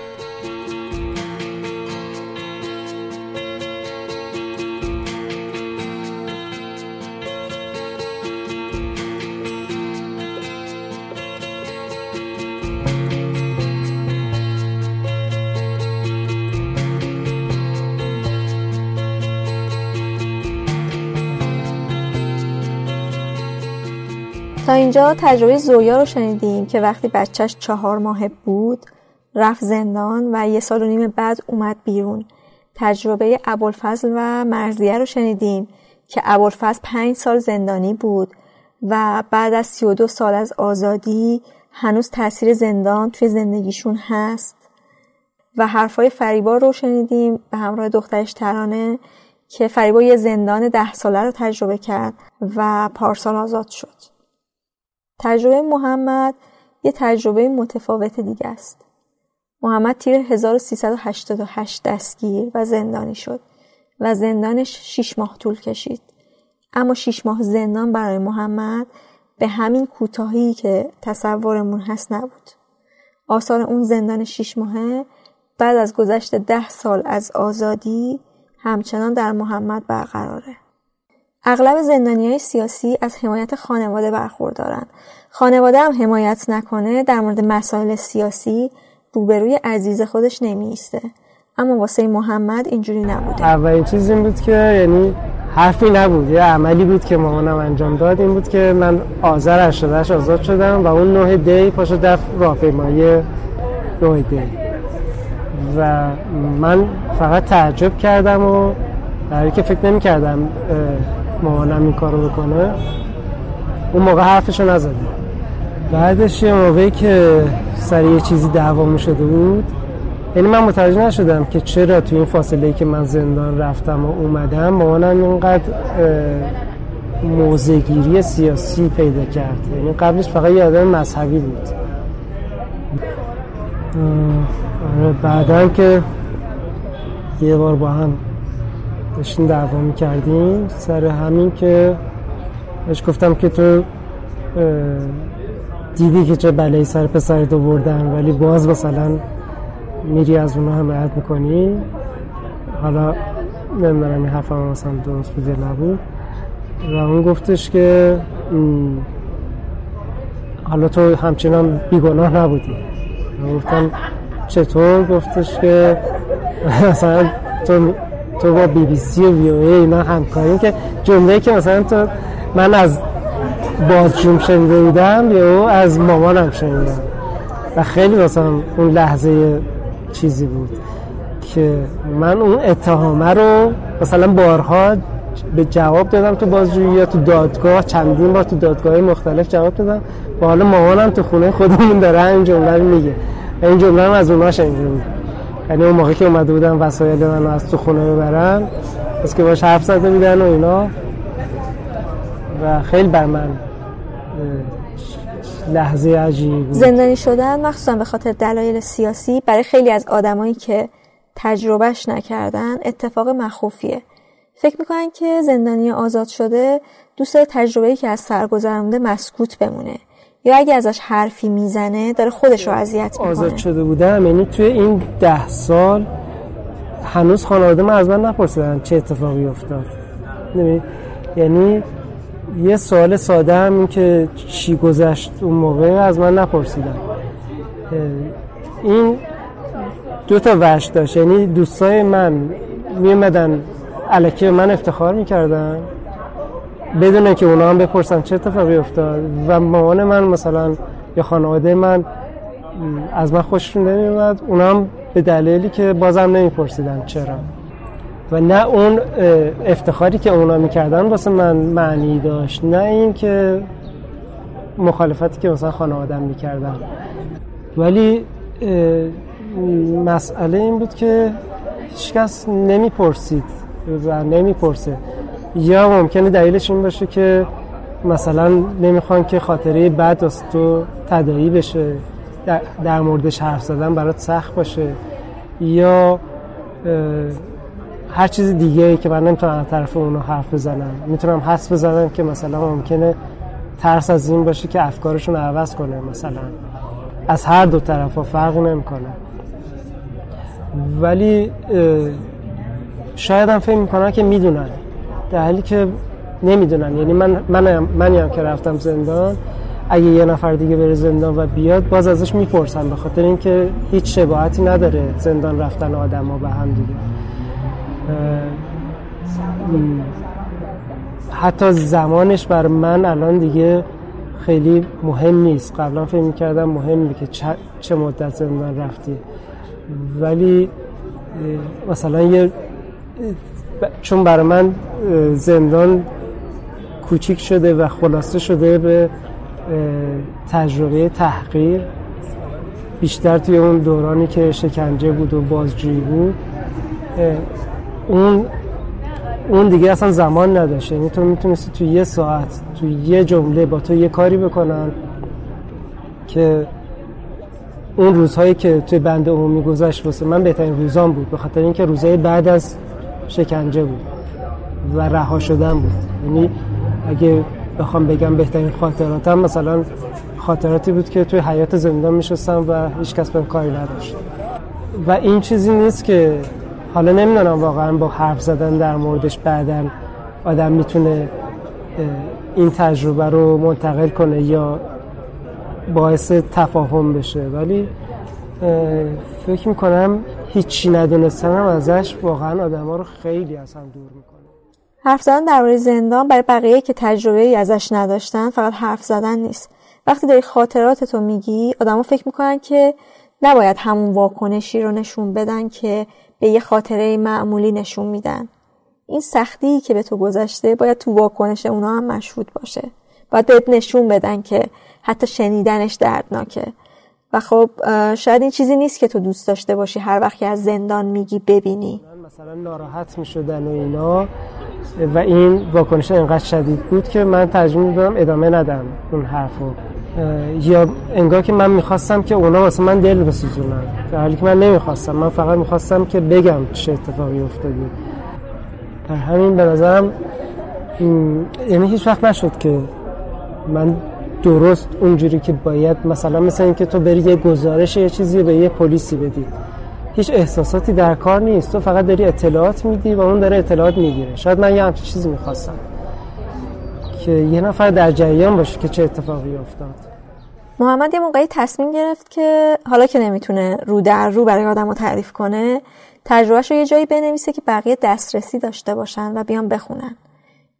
تا اینجا تجربه زویا رو شنیدیم که وقتی بچهش چهار ماه بود رفت زندان و یه سال و نیم بعد اومد بیرون. تجربه ابوالفضل و مرزیه رو شنیدیم که ابوالفضل پنج سال زندانی بود و بعد از سی و دو سال از آزادی هنوز تاثیر زندان توی زندگیشون هست. و حرفای فریبا رو شنیدیم به همراه دخترش ترانه که فریبا یه زندان ده ساله رو تجربه کرد و پارسال آزاد شد. تجربه محمد یه تجربه متفاوت دیگه است. محمد تیر 1388 دستگیر و زندانی شد و زندانش 6 ماه طول کشید. اما 6 ماه زندان برای محمد به همین کوتاهی که تصورمون هست نبود. آثار اون زندان 6 ماهه بعد از گذشت ده سال از آزادی همچنان در محمد برقراره. اغلب زندانی های سیاسی از حمایت خانواده برخوردارن. خانواده هم حمایت نکنه در مورد مسائل سیاسی روبروی عزیز خودش نمیسته. اما واسه محمد اینجوری نبوده.
اولین چیز این بود که یعنی حرفی نبود یه عملی بود که مامانم انجام داد این بود که من آذر 88 آزاد شدم و اون نوع دی پاشو دف راهپیمایی نوع دی و من فقط تعجب کردم و در که فکر نمی کردم مامانم این کارو بکنه. اون موقع حرفشو نزدم بعدش یه موقعی که سر یه چیزی دعوا شده بود یعنی من متوجه نشدم که چرا تو این فاصله ای که من زندان رفتم و اومدم مامانم اینقدر موزگیری سیاسی پیدا کرد. یعنی قبلش فقط یه آدم مذهبی بود. آره بعدا که یه بار با هم داشتیم دعوا می‌کردیم. سر همین که بهش گفتم که تو دیدی که چه بلایی سر پسر دو بردن ولی باز مثلا میری از اونها حمایت می‌کنی. حالا نمی‌دونم این حرفم مثلا درست بود نبود. و اون گفتش که حالا تو همچنان بیگناه نبودی. گفتم چطور؟ گفتش که مثلا تو تو با بی بی سی و وی او ای اینا همکاری که جمله که مثلا تو من از بازجوم شنیده بودم یا از مامانم شنیدم و خیلی مثلا اون لحظه چیزی بود که من اون اتهامه رو مثلا بارها به جواب دادم تو بازجویی یا تو دادگاه چندین بار تو دادگاه مختلف جواب دادم. و حالا مامانم تو خونه خودمون داره این جمله میگه. این جمله رو از اونها شنیده یعنی اون موقع که اومده بودم وسایل من از تو خونه ببرم از که باش حرف زده بودن و اینا. و خیلی بر من لحظه عجیبی بود.
زندانی شدن مخصوصا به خاطر دلایل سیاسی برای خیلی از آدمایی که تجربهش نکردن اتفاق مخوفیه. فکر می‌کنن که زندانی آزاد شده دوست داره تجربه‌ای که از سر مسکوت بمونه. یا اگه ازش حرفی می‌زنه داره خودش رو اذیت می‌کنه.
آزاد شده بودم یعنی توی این ده سال هنوز خانواده من از من نپرسیدن چه اتفاقی افتاد. یعنی یه سوال ساده هم این که چی گذشت اون موقع از من نپرسیدن. این دو تا وش داشت. یعنی دوستای من میمدن علکه من افتخار می‌کردن. بدون که اونا هم بپرسن چه اتفاقی افتاد و مامان من مثلا یا خانواده من از من خوششون نمیومد اونا هم به دلیلی که بازم نمیپرسیدن چرا. و نه اون افتخاری که اونا می‌کردن واسه من معنی داشت نه این که مخالفتی که مثلا خانوادم می‌کردن ولی مسئله این بود که هیچکس نمی‌پرسید و نمی‌پرسه. یا ممکنه دلیلش این باشه که مثلا نمی‌خوان که خاطره بد از تو تدایی بشه در موردش حرف زدن برات سخت باشه یا هر چیز دیگه ای که من نمی‌تونم از طرف اونو حرف بزنم. می‌تونم حس بزنم که مثلا ممکنه ترس از این باشه که افکارشون عوض کنه مثلا. از هر دو طرف ها فرق نمی‌کنه. ولی شاید هم فکر می‌کنن که می‌دونن. در حالی که نمی‌دونن. یعنی من من منی هم که رفتم زندان اگه یه نفر دیگه بره زندان و بیاد باز ازش می‌پرسن. به خاطر اینکه هیچ شباهتی نداره زندان رفتن آدم ها به هم دیگه. حتی زمانش بر من الان دیگه خیلی مهم نیست. قبلا فکر می‌کردم مهمه که چه مدت زندان رفتی. ولی مثلا یه چون برای من زندان کوچیک شده و خلاصه شده به تجربه تحقیر. بیشتر توی اون دورانی که شکنجه بود و بازجویی بود اون اون دیگه اصلا زمان نداشته یعنی تو می‌تونستی تو یه ساعت تو یه جمله با تو یه کاری بکنن که اون روزهایی که توی بند عمومی گذشت واسه من بهترین روزان بود. به خاطر اینکه روزهای بعد از شکنجه بود و رها شدن بود. یعنی اگه بخوام بگم بهترین خاطراتم مثلا خاطراتی بود که توی حیات زندان میشستم و هیچ کس بهم کاری نداشت. و این چیزی نیست که حالا نمی‌دونم واقعا با حرف زدن در موردش بعدا آدم می‌تونه این تجربه رو منتقل کنه یا باعث تفاهم بشه. ولی فکر می‌کنم هیچی ندونستنم ازش واقعا آدم ها رو خیلی از هم دور می‌کنه.
حرف زدن درباره زندان برای بقیه که تجربه ای ازش نداشتن فقط حرف زدن نیست. وقتی داری خاطراتتو میگی آدما فکر می‌کنن که نباید همون واکنشی رو نشون بدن که به یه خاطره معمولی نشون میدن. این سختی که به تو گذشته باید تو واکنش اونا هم مشهود باشه. باید بهت نشون بدن که حتی شنیدنش دردناکه. و خب شاید این چیزی نیست که تو دوست داشته باشی هر وقت از زندان میگی ببینی.
مثلا ناراحت می‌شدن و اینا و این واکنش اینقدر شدید بود که من ترجمه می‌دادم ادامه ندم اون حرفو. یا انگار که من می‌خواستم که اونا واسه من دل بسوزونن. در حالی که من نمی‌خواستم من فقط می‌خواستم که بگم چه اتفاقی افتاده. در همین به نظرم یعنی هیچ وقت نشد که من درست اونجوری که باید مثلا مثل اینکه تو بری یه گزارش یه چیزی به یه پلیسی بدی. هیچ احساساتی در کار نیست. تو فقط داری اطلاعات میدی و اون داره اطلاعات می‌گیره. شاید من یه همچین چیزی می‌خواستم. که یه نفر در جریان باشه که چه اتفاقی افتاد.
محمد یه موقعی تصمیم گرفت که حالا که نمی‌تونه رو در رو برای آدم رو تعریف کنه تجربهش رو یه جایی بنویسه که بقیه دسترسی داشته باشن و بیان بخونن.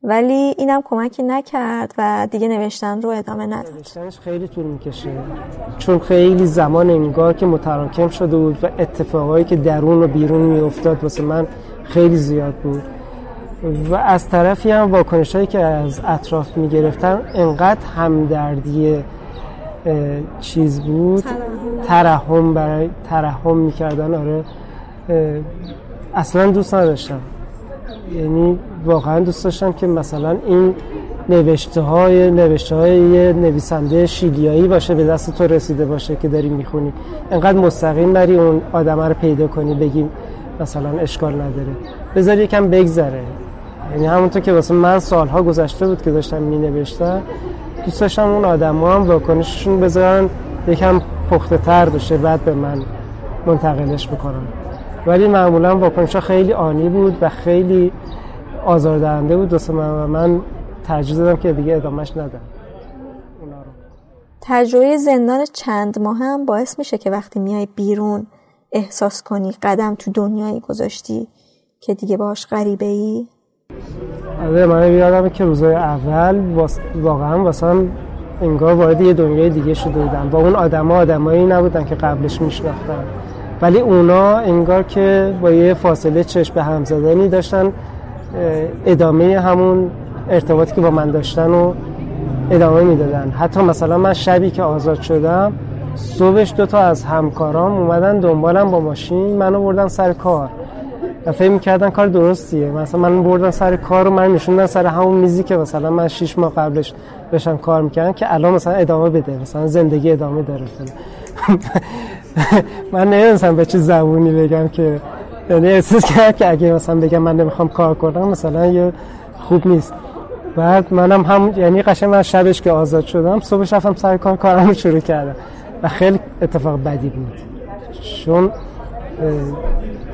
ولی اینم کمکی نکرد و دیگه نوشتن رو ادامه نداد.
نوشتنش خیلی طول می‌کشه. چون خیلی زمان انگار که متراکم شده بود و اتفاقایی که درون و بیرون میافتاد واسه من خیلی زیاد بود. و از طرفی هم واکنش هایی که از اطراف می‌گرفتن انقدر همدردی چیز بود. ترحم. برای ترحم می‌کردن آره. اصلا دوست نداشتم. یعنی واقعا دوست داشتم که مثلا این نوشته های نوشته های نویسنده شیلیایی باشه به دست تو رسیده باشه که داری می‌خونی. انقدر مستقیم نری اون آدم رو پیدا کنی بگیم مثلا اشکال نداره. بذار یکم بگذره. یعنی همونطور که واسه من سالها گذشته بود که داشتم می نوشتم دوست داشتم اون آدم ها هم واکنششون بذارن یکم پخته تر بشه بعد به من منتقلش بکنم ولی معمولا واکنش خیلی آنی بود و خیلی آزاردهنده بود واسه من و من ترجیح دادم که دیگه ادامهش ندم.
تجربه زندان چند ماه هم باعث میشه که وقتی میای بیرون احساس کنی قدم تو دنیایی گذاشتی که دیگه باش غریبه ای
آره من یادم که روزای اول واقعا واسه انگار وارد یه دنیای دیگه شده بودم. و اون آدما آدمایی نبودن که قبلش میشناختم ولی اونا انگار که با یه فاصله چشم به هم زدنی داشتن ادامه همون ارتباطی که با من داشتن و ادامه می‌دادن. حتی مثلا من شبی که آزاد شدم صبحش دوتا از همکارام اومدن دنبالم با ماشین منو بردن سر کار. و فکر می‌کردن کار درستیه. مثلا من بردن سر کار رو من نشوندن سر همون میزی که مثلا من شیش ماه قبلش بشم کار می‌کردم که الان مثلا ادامه بده مثلا زندگی ادامه داره. من نمی‌دونستم به چه زبونی بگم که یعنی احساس کرد که اگه مثلا بگم من نمی‌خوام کار کنم مثلا یه خوب نیست. بعد منم هم یعنی قشنگ من شبش که آزاد شدم صبحش رفتم سر کار کارم رو شروع کردم. و خیلی اتفاق بدی بود. چون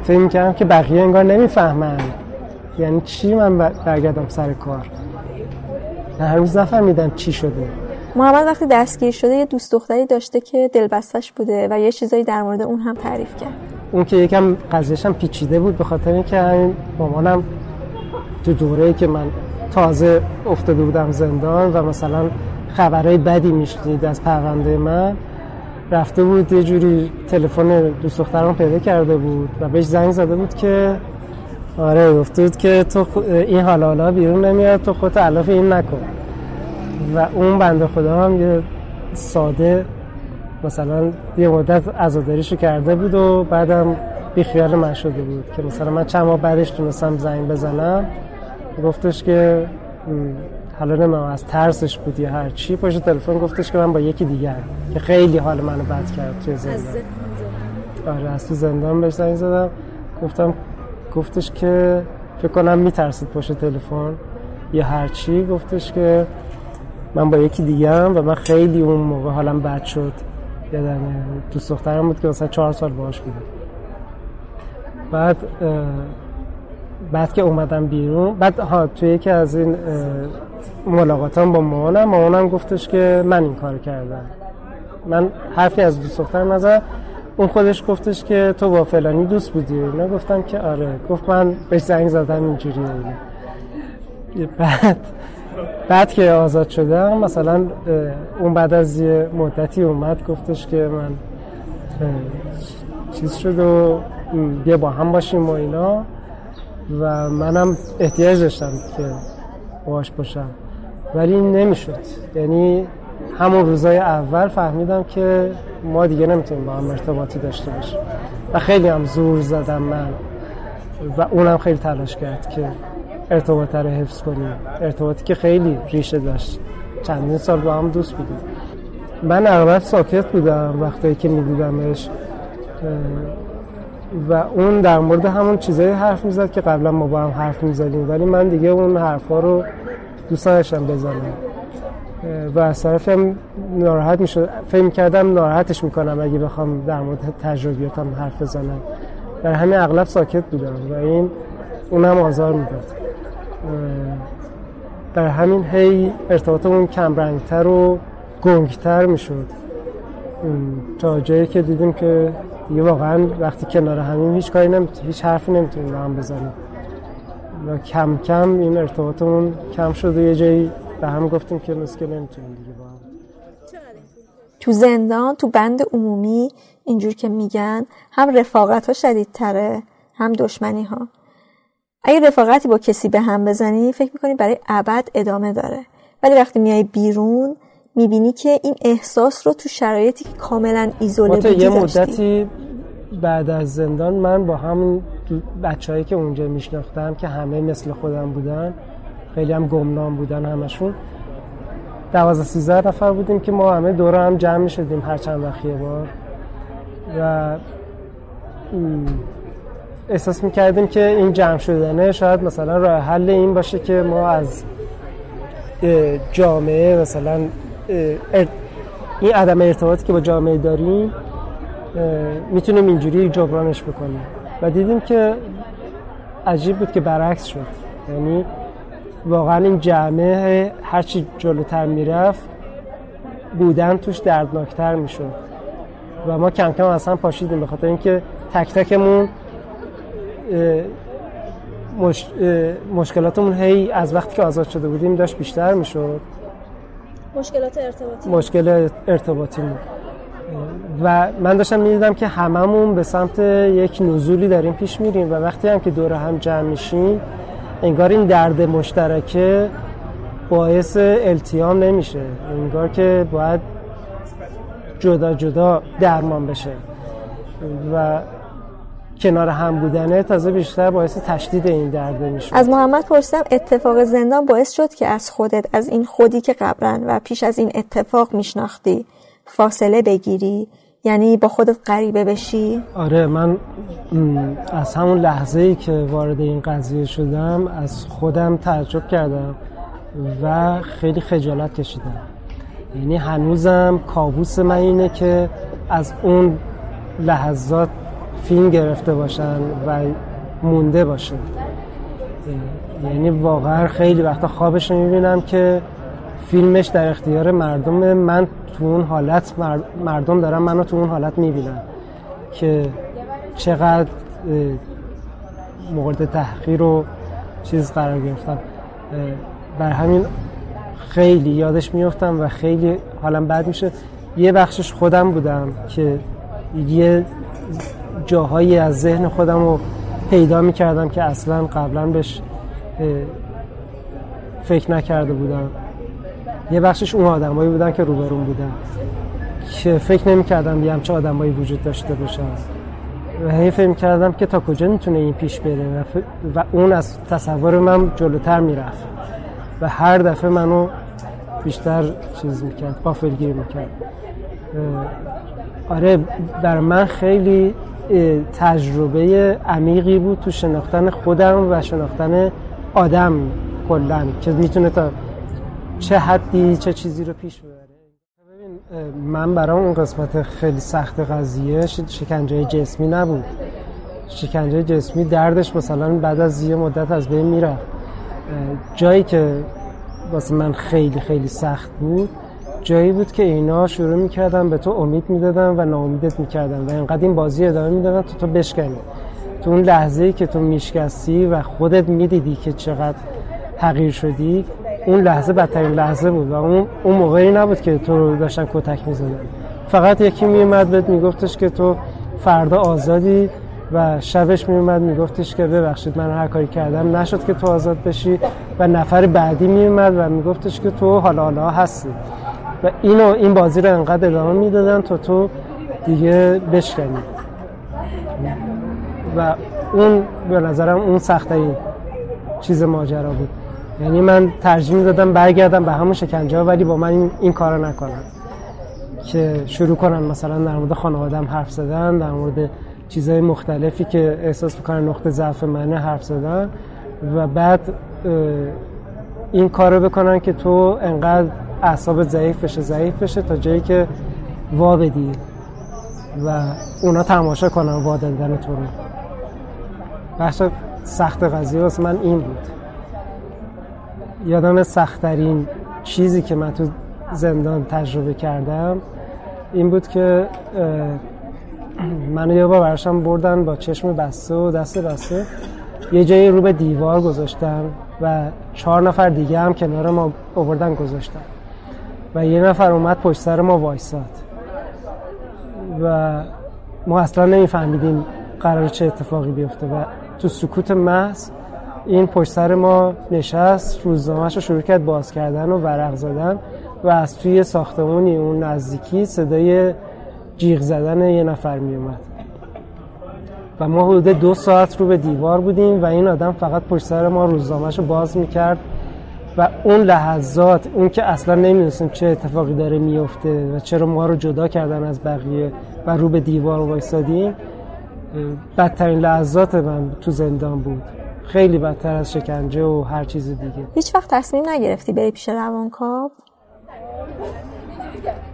فکر کردم که بقیه انگار نمی‌فهمن. یعنی چی من برگردم سر کار؟ هنوز نفهمیدم چی شده.
محمد وقتی دستگیر شده یه دوست دختری داشته که دلبستش بوده و یه چیزایی در مورد اون هم تعریف کرد.
اون که یکم قضیهش هم پیچیده بود به خاطر اینکه همین مامانم تو دوره که من تازه افتاده بودم زندان و مثلا خبرهای بدی میشنید از پرونده من رفته بود یه جوری تلفن دوست دخترم پیدا کرده بود و بهش زنگ زده بود که آره گفته بود که تو این حالا حالا بیرون نمیاد تو خودت علاف این نکن. و اون بنده خدا هم یه ساده مثلا یه مدت عزاداریشو کرده بود و بعدم بیخیال من شده بود که مثلا من چند ماه بعدش تونستم زنگ بزنم. گفتش که حالا نمیم از ترسش بود یا هر چی. پشت تلفن گفتش که من با یکی دیگر که خیلی حال منو بد کرد توی زندان. آره از تو زندان بهش زنگ زدم. گفتم گفتش که فکر کنم میترسید پشت تلفن یا هر چی. گفتش که من با یکی دیگه هم و من خیلی اون موقع حالم بد شد. یادم دوست دخترم بود که مثلا چهار سال باش بوده بعد بعد که اومدم بیرون بعد ها توی یکی از این ملاقاتام با مامانم مامانم گفتش که من این کار کردم. من حرفی از دوست دخترم نظر اون خودش گفتش که تو با فلانی دوست بودی. نه گفتم که آره. گفت من بهش زنگ زدم اینجوری. بعد بعد که آزاد شدم مثلا اون بعد از یه مدتی اومد گفتش که من چیز شد و بیا با هم باشیم و اینا. و منم احتیاج داشتم که باش باشم. ولی نمی‌شد. یعنی همون روزای اول فهمیدم که ما دیگه نمی‌تونیم با هم ارتباطی داشته باشیم. و خیلی هم زور زدم من. و اونم خیلی تلاش کرد که ارتباط رو حفظ کنیم ارتباطی که خیلی ریشه داشت. چندین سال با هم دوست بودیم. من اغلب ساکت بودم وقتی که میدیدمش و اون در مورد همون چیزایی حرف می‌زد که قبلا ما با هم حرف می‌زدیم. ولی من دیگه اون حرفا رو دوست داشتم بزنم. و از طرفی هم ناراحت می‌شد. فکر کردم ناراحتش می‌کنم اگه بخوام در مورد تجربیاتم حرف بزنم. در همین اغلب ساکت بودم و این اونم آزار می‌داد. در همین هی ارتباطمون کم رنگتر و گنگتر می‌شد. تا جایی که دیدیم که دیگه واقعا وقتی کنار همین هیچ کاری نمی‌تونیم هیچ حرفی نمی‌تونیم با هم بزنیم. و کم کم این ارتباطمون کم شد و یه جایی به هم گفتیم که مسکه نمی‌تونیم دیگه با هم.
تو زندان تو بند عمومی اینجور که میگن هم رفاقت ها شدیدتره هم دشمنی ها اگه رفاقتی با کسی به هم بزنی فکر می‌کنی برای ابد ادامه داره. ولی وقتی میای بیرون می‌بینی که این احساس رو تو شرایطی که کاملا ایزوله بودی
یه مدتی بعد از زندان من با هم بچههایی که اونجا میشناختم که همه مثل خودم بودن خیلی هم گمنام بودن همشون دوازده سیزده نفر بودیم که ما همه دوره هم جمع شدیم هر چند وقت بار. و احساس می کردیم که این جمع شدنه شاید مثلا راه حل این باشه که ما از جامعه مثلا این عدم ارتباطی که با جامعه داریم می‌تونیم اینجوری جبرانش بکنیم. و دیدیم که عجیب بود که برعکس شد. یعنی واقعا این جمعه هرچی جلوتر می‌رفت بودن توش دردناکتر می‌شد. و ما کم کم اصلا پاشیدیم به خاطر اینکه تک تکمون مش... مشکلاتمون هی از وقتی که آزاد شده بودیم داشت بیشتر می‌شد.
مشکلات ارتباطی.
مشکل ارتباطی. و من داشتم می‌دیدم که هممون به سمت یک نزولی داریم پیش میریم و وقتی هم که دور هم جمع میشیم انگار این درد مشترکه باعث التیام نمیشه. انگار که باید جدا جدا درمان بشه. و کنار هم بودنه تازه بیشتر باعث تشدید این درد میشه
از محمد پرسیدم اتفاق زندان باعث شد که از خودت از این خودی که قبلا و پیش از این اتفاق میشناختی فاصله بگیری؟ یعنی با خودت غریبه بشی؟
آره من از همون لحظه ای که وارد این قضیه شدم از خودم تعجب کردم و خیلی خجالت کشیدم. یعنی هنوزم کابوس من اینه که از اون لحظات فیلم گرفته باشن و مونده باشه یعنی واقعا خیلی وقتا خوابش می‌بینم که فیلمش در اختیار مردم من تو اون حالت مردم دارن منو تو اون حالت می‌بینن که چقدر مورد تحقیر و چیز قرار گرفتم. بر همین خیلی یادش میفتم و خیلی حالم بد میشه. یه بخشش خودم بودم که یه جاهایی از ذهن خودم رو پیدا می‌کردم که اصلا قبلا بهش فکر نکرده بودم. یه بخشش اون آدمایی بودن که روبرون بودن. که فکر نمی‌کردم یه همچه آدمایی وجود داشته باشن. و هی فکر کردم که تا کجا می‌تونه این پیش بره؟ و, اون از تصور من جلوتر می‌رفت. و هر دفعه منو بیشتر چیز می‌کرد قافلگیر می‌کرد. آره بر من خیلی تجربه عمیقی بود تو شناختن خودم و شناختن آدم کلا که می‌تونه تا چه حدی چه چیزی رو پیش ببره. من برام اون قسمت خیلی سخت قضیه شکنجه جسمی نبود. شکنجه جسمی دردش مثلا بعد از یه مدت از بین میره جایی که واسه من خیلی خیلی سخت بود جایی بود که اینا شروع می‌کردن به تو امید می‌دادن و ناامیدت می‌کردن و اینقدر این بازی ادامه می‌دادن تو تو بشکنی. تو اون لحظه ای که تو میشکستی و خودت می‌دیدی که چقدر حقیر شدی اون لحظه بدترین لحظه بود و اون اون موقعی نبود که تو رو داشتن کتک می‌زدن. فقط یکی میومد بهت میگفتش که تو فردا آزادی و شبش میومد میگفتش که ببخشید من هر کاری کردم نشد که تو آزاد بشی. و نفر بعدی میومد و میگفتش که تو حالا حالا هستی. و اینو این بازی رو انقدر ادامه می‌دادن تا تو دیگه بشکنی. و اون به نظرم اون سختترین چیز ماجرا بود. یعنی من ترجیح می‌دادم برگردم به همون شکنجه ولی با من این, این کارو نکنم که شروع کنن مثلا در مورد خانوادم حرف زدن در مورد چیزهای مختلفی که احساس می‌کنن نقطه ضعف منه حرف زدن. و بعد این کارو بکنن که تو انقدر اعصاب ضعیف بشه ضعیف بشه تا جایی که وا بدی و اونا تماشا کنن وا دادن تو رو. بخش سخت قضیه واسه من این بود. یادم سختترین چیزی که من تو زندان تجربه کردم این بود که منو یه بار برشم بردن با چشم بسته و دست بسته. یه جایی رو به دیوار گذاشتن و چهار نفر دیگه هم کنار ما آوردن گذاشتن. و یه نفر اومد پشت سر ما وایساد. و ما اصلا نمیفهمیدیم قرار چه اتفاقی بیفته و تو سکوت محض این پشت سر ما نشست روزنامهش رو شروع کرد باز کردن و ورق زدن و از توی ساختمونی اون نزدیکی صدای جیغ زدن یه نفر می اومد و ما حدود دو ساعت رو به دیوار بودیم و این آدم فقط پشت سر ما روزنامهش رو باز می‌کرد. و اون لحظات اون که اصلا نمی‌دونستیم چه اتفاقی داره میفته و چرا ما رو جدا کردن از بقیه و رو به دیوار وایسادیم بدترین لحظات من تو زندان بود. خیلی بدتر از شکنجه و هر چیز دیگه.
هیچ وقت تصمیم نگرفتی بری پیش روانکاو؟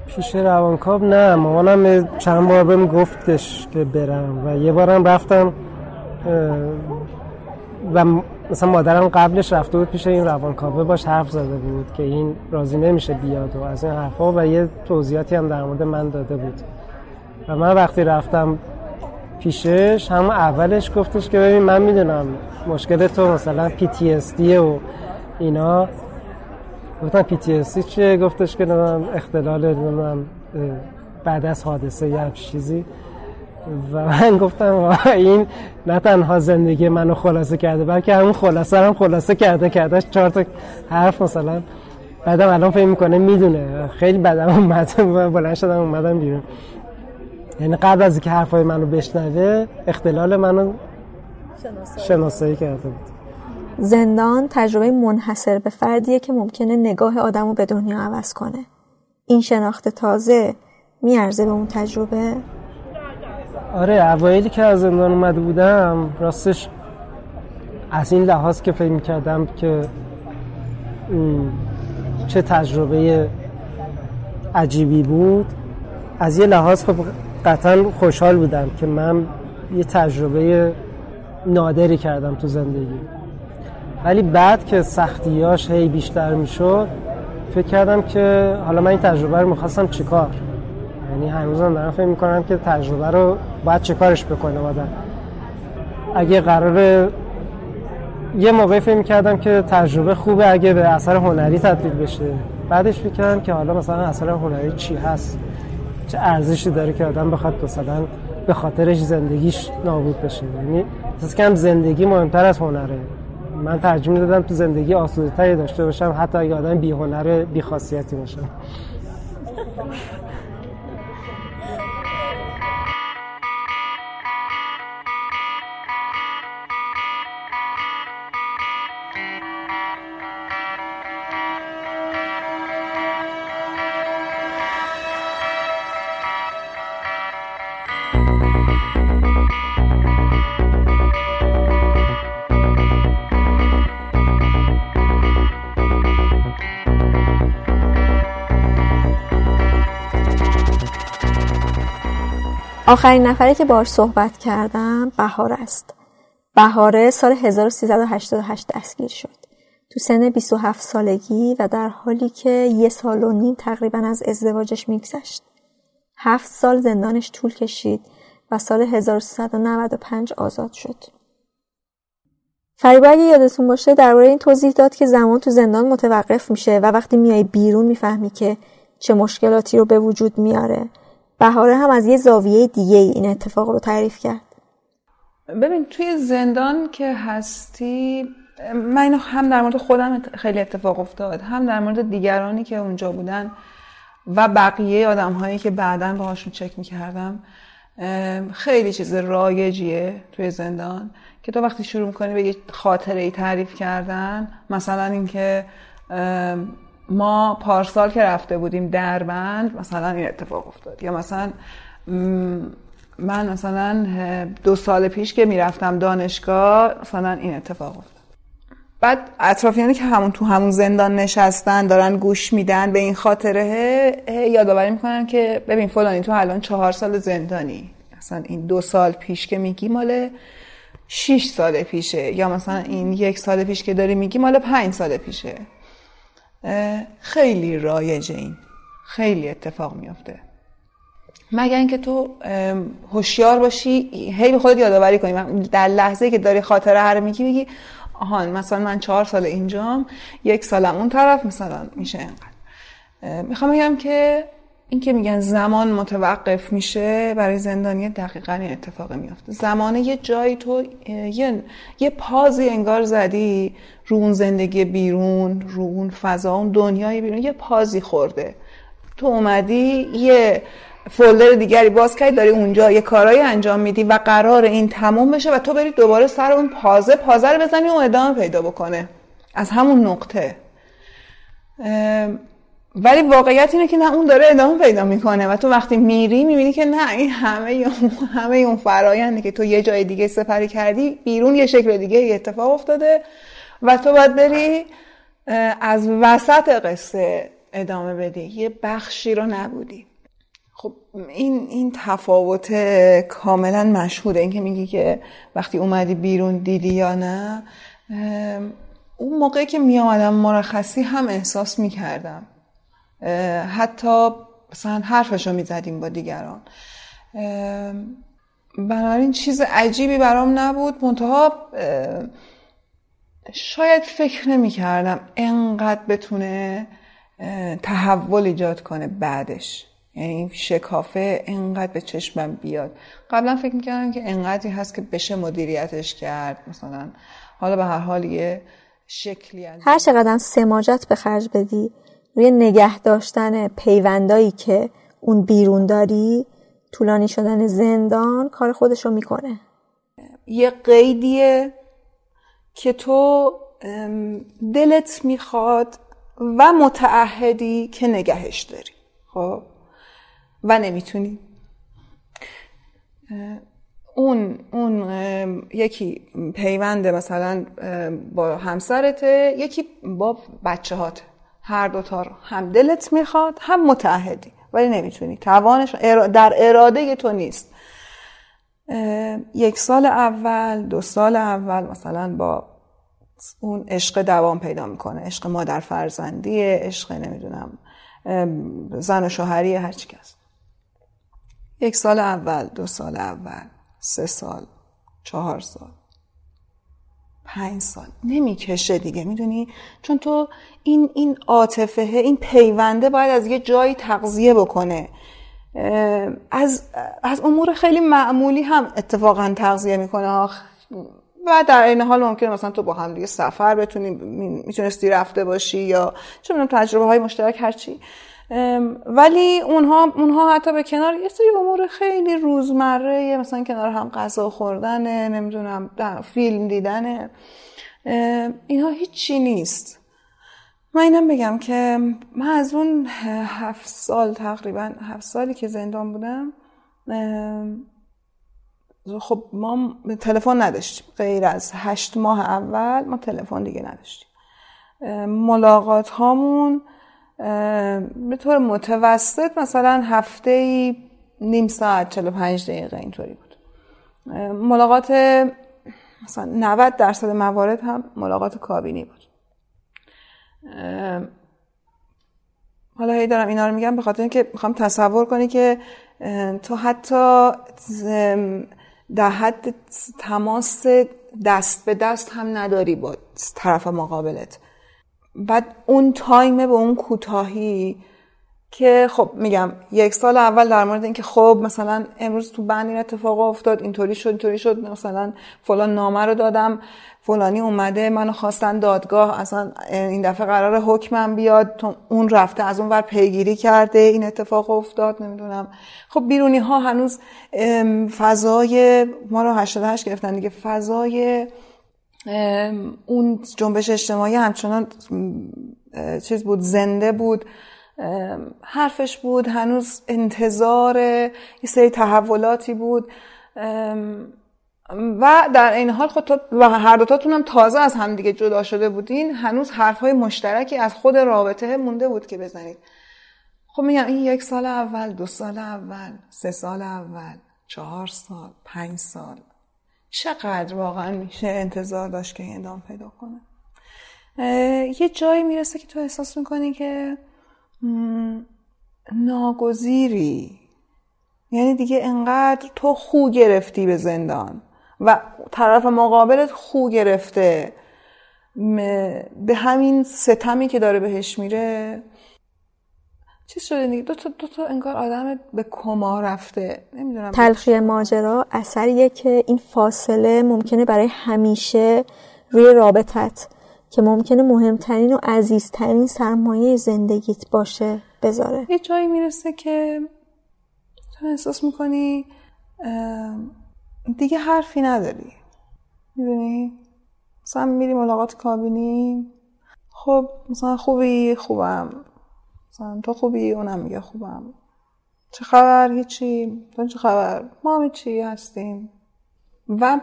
پیش روانکاو نه مامانم چند بار بهم گفتش که برم و یه بارم رفتم و مثلا مادرم قبلش رفته بود پیش این روانکاوه باش حرف زده بود که این راضی نمیشه بیاد و از این حرفا و یه توضیحاتی هم در مورد من داده بود. و من وقتی رفتم پیشش همون اولش گفتش که ببین من می‌دونم مشکل تو مثلا PTSD و اینا. گفتم PTSD چیه؟ گفتش که اختلال بعد از حادثه یا چیزی. و من گفتم این نه تنها زندگی منو خلاصه کرده بلکه همون خلاصه هم خلاصه کرده کرده چهار تا حرف مثلا بعدم الان فکر می‌کنه می‌دونه. خیلی بدم اومد بلند شدم اومدم بیرون. یعنی قبل از اینکه حرفای منو بشنوه اختلال منو شناسایی. کرده بود.
زندان تجربه منحصر به فردیه که ممکنه نگاه آدم رو به دنیا عوض کنه. این شناخت تازه میارزه به اون تجربه؟
آره اوایلی که از زندان اومده بودم راستش از این لحاظ که فکر می‌کردم که چه تجربه عجیبی بود از یه لحاظ خب قطعا خوشحال بودم که من یه تجربه نادری کردم تو زندگی. ولی بعد که سختیاش هی بیشتر می‌شد فکر کردم که حالا من این تجربه رو می‌خواستم چیکار؟ یعنی هنوزم دارم فکر می‌کنم که تجربه رو باید چیکارش بکنه آدم. اگه قرار یه موقعی فکر می‌کردم که تجربه خوبه اگه به اثر هنری تبدیل بشه. بعدش فکر که حالا مثلا اثر هنری چی هست؟ چه ارزشی داره که آدم بخواد مثلا به خاطرش زندگیش نابود بشه؟ یعنی اساس کم زندگی مهمتر از هنره. من ترجمه دادم تو زندگی آسوده داشته باشم حتی اگه آدم بی هنر بی خاصیتی باشم
آخرین نفری که باهاش صحبت کردم بهار است. بهاره سال 1388 دستگیر شد. تو سن 27 سالگی و در حالی که یه سال و نیم تقریبا از ازدواجش میگذشت. هفت سال زندانش طول کشید و سال 1395 آزاد شد. فریبا اگه یادتون باشه درباره این توضیح داد که زمان تو زندان متوقف میشه و وقتی میای بیرون می‌فهمی که چه مشکلاتی رو به وجود میاره. بهاره هم از یه زاویه دیگه این اتفاق رو تعریف کرد.
ببین توی زندان که هستی من اینو هم در مورد خودم خیلی اتفاق افتاد هم در مورد دیگرانی که اونجا بودن و بقیه آدم هایی که بعدا باهاشون چک می‌کردم خیلی چیز رایجیه توی زندان که تو وقتی شروع می‌کنی به یه خاطره ای تعریف کردن مثلا اینکه ما پارسال که رفته بودیم دربند مثلا این اتفاق افتاد. یا مثلا من مثلا دو سال پیش که می‌رفتم دانشگاه مثلا این اتفاق افتاد. بعد اطرافیانی که همون تو همون زندان نشستن دارن گوش میدن به این خاطره یادآوری می‌کنن که ببین فلانی تو الان چهار سال زندانی. مثلا این دو سال پیش که میگی مال شیش سال پیشه. یا مثلا این یک سال پیش که داری میگی مال پنج سال پیشه. خیلی رایجه این. خیلی اتفاق میافته. مگر اینکه تو هوشیار باشی هی به خودت یادآوری کنی. در لحظه که داری خاطره هر میگی بگی آهان مثلا من چهار سال اینجام یک سالم اون طرف مثلا میشه اینقدر. می‌خوام بگم که این که میگن زمان متوقف میشه برای زندانی دقیقا این اتفاق میافته. زمانه یه جایی تو یه, یه پازی انگار زدی رو اون زندگی بیرون رو اون فضا اون دنیای بیرون یه پازی خورده. تو اومدی یه فولدر دیگری باز کردی داری اونجا یه کارایی انجام میدی و قرار این تموم بشه و تو بری دوباره سر اون پازه پازه رو بزنی و ادامه پیدا بکنه. از همون نقطه. ولی واقعیت اینه که نه اون داره ادامه پیدا می‌کنه و تو وقتی میری می‌بینی که نه این همه اون همه اون فراینده که تو یه جای دیگه سپری کردی بیرون یه شکل دیگه اتفاق افتاده و تو باید بری از وسط قصه ادامه بدی. یه بخشی رو نبودی. خب این این تفاوت کاملا مشهوره این که میگی که وقتی اومدی بیرون دیدی یا نه اون موقعی که می آمدم مرخصی هم احساس می‌کردم. حتی مثلا حرفش رو می‌زدیم با دیگران. بنابراین چیز عجیبی برام نبود. منتها شاید فکر نمی کردم انقدر بتونه تحول ایجاد کنه بعدش. یعنی شکافه انقدر به چشمم بیاد. قبلا فکر می‌کردم که انقدری هست که بشه مدیریتش کرد. مثلا حالا به هر حال یه شکلی از
هر چقدر سماجت به خرج بدی روی نگه داشتن پیوندایی که اون بیرون داری طولانی شدن زندان کار خودش رو می‌کنه.
یه قیدیه که تو دلت می‌خواد و متعهدی که نگهش داری خب؟ و نمی‌تونی. اون اون یکی پیوند مثلا با همسرته یکی با بچه هات هر دوتا رو. هم دلت می‌خواد هم متعهدی. ولی نمی‌تونی. توانش در اراده تو نیست. یک سال اول دو سال اول مثلا با اون عشق دوام پیدا می‌کنه. عشق مادر فرزندی عشق نمی‌دونم زن و شوهری هر چی کس یک سال اول دو سال اول سه سال چهار سال. پنج سال. نمی‌کشه دیگه می‌دونی؟ چون تو این این عاطفه این پیونده باید از یه جایی تغذیه بکنه. از از امور خیلی معمولی هم اتفاقا تغذیه می‌کنه. و در این حال ممکنه مثلا تو با هم دیگه سفر بتونی می‌تونستی رفته باشی یا چه تجربه های مشترک هرچی. ولی اونها اونها حتی به کنار یه سری امور خیلی روزمره مثلا کنار هم غذا خوردن نمی‌دونم فیلم دیدن اینها هیچی نیست. من اینم بگم که من از اون هفت سال تقریبا هفت سالی که زندان بودم خب ما تلفن نداشتیم. غیر از هشت ماه اول ما تلفن دیگه نداشتیم. ملاقات هامون به طور متوسط مثلا هفته ای نیم ساعت 45 دقیقه اینطوری بود. ملاقات مثلا 90 درصد موارد هم ملاقات کابینی بود. حالا هی دارم اینا رو میگم به خاطر اینکه می‌خوام تصور کنی که تو حتی در حد تماس دست به دست هم نداری با طرف مقابلت. بعد اون تایم به اون کوتاهی که خب میگم یک سال اول در مورد اینکه خب مثلا امروز تو بند این اتفاق افتاد اینطوری شد اینطوری شد مثلا فلان نامه رو دادم فلانی اومده منو خواستن دادگاه اصلا این دفعه قرار حکمم بیاد اون رفته از اون ور پیگیری کرده این اتفاق افتاد نمی‌دونم. خب بیرونی ها هنوز فضای ما رو 88 گرفتن دیگه فضای اون جنبش اجتماعی همچنان چیز بود زنده بود. حرفش بود هنوز انتظار یه سری تحولاتی بود. و در این حال خود و هر دوتاتون هم تازه از همدیگه جدا شده بودین. هنوز حرفهای مشترکی از خود رابطه مونده بود که بزنید. خب میگم این یک سال اول دو سال اول سه سال اول چهار سال پنج سال. چقدر واقعا میشه انتظار داشت که این ادامه پیدا کنه. یه جایی می‌رسه که تو احساس می‌کنی که ناگزیری. یعنی دیگه انقدر تو خو گرفتی به زندان و طرف مقابلت خو گرفته. به همین ستمی که داره بهش میره چی شده دیگه؟ دو تا, دو تا انگار آدم به کما رفته. نمی‌دونم.
تلخی ماجرا اثریه که این فاصله ممکنه برای همیشه روی رابطت که ممکنه مهمترین و عزیزترین سرمایه زندگیت باشه بذاره.
یه جایی می‌رسه که تو احساس می‌کنی دیگه حرفی نداری. می‌دونی؟ مثلا میری ملاقات کابینی. خب مثلا خوبی خوبم. مثلا تو خوبی؟ اونم میگه خوبم. چه خبر؟ هیچی. تو چه خبر؟ ما چی هستیم. و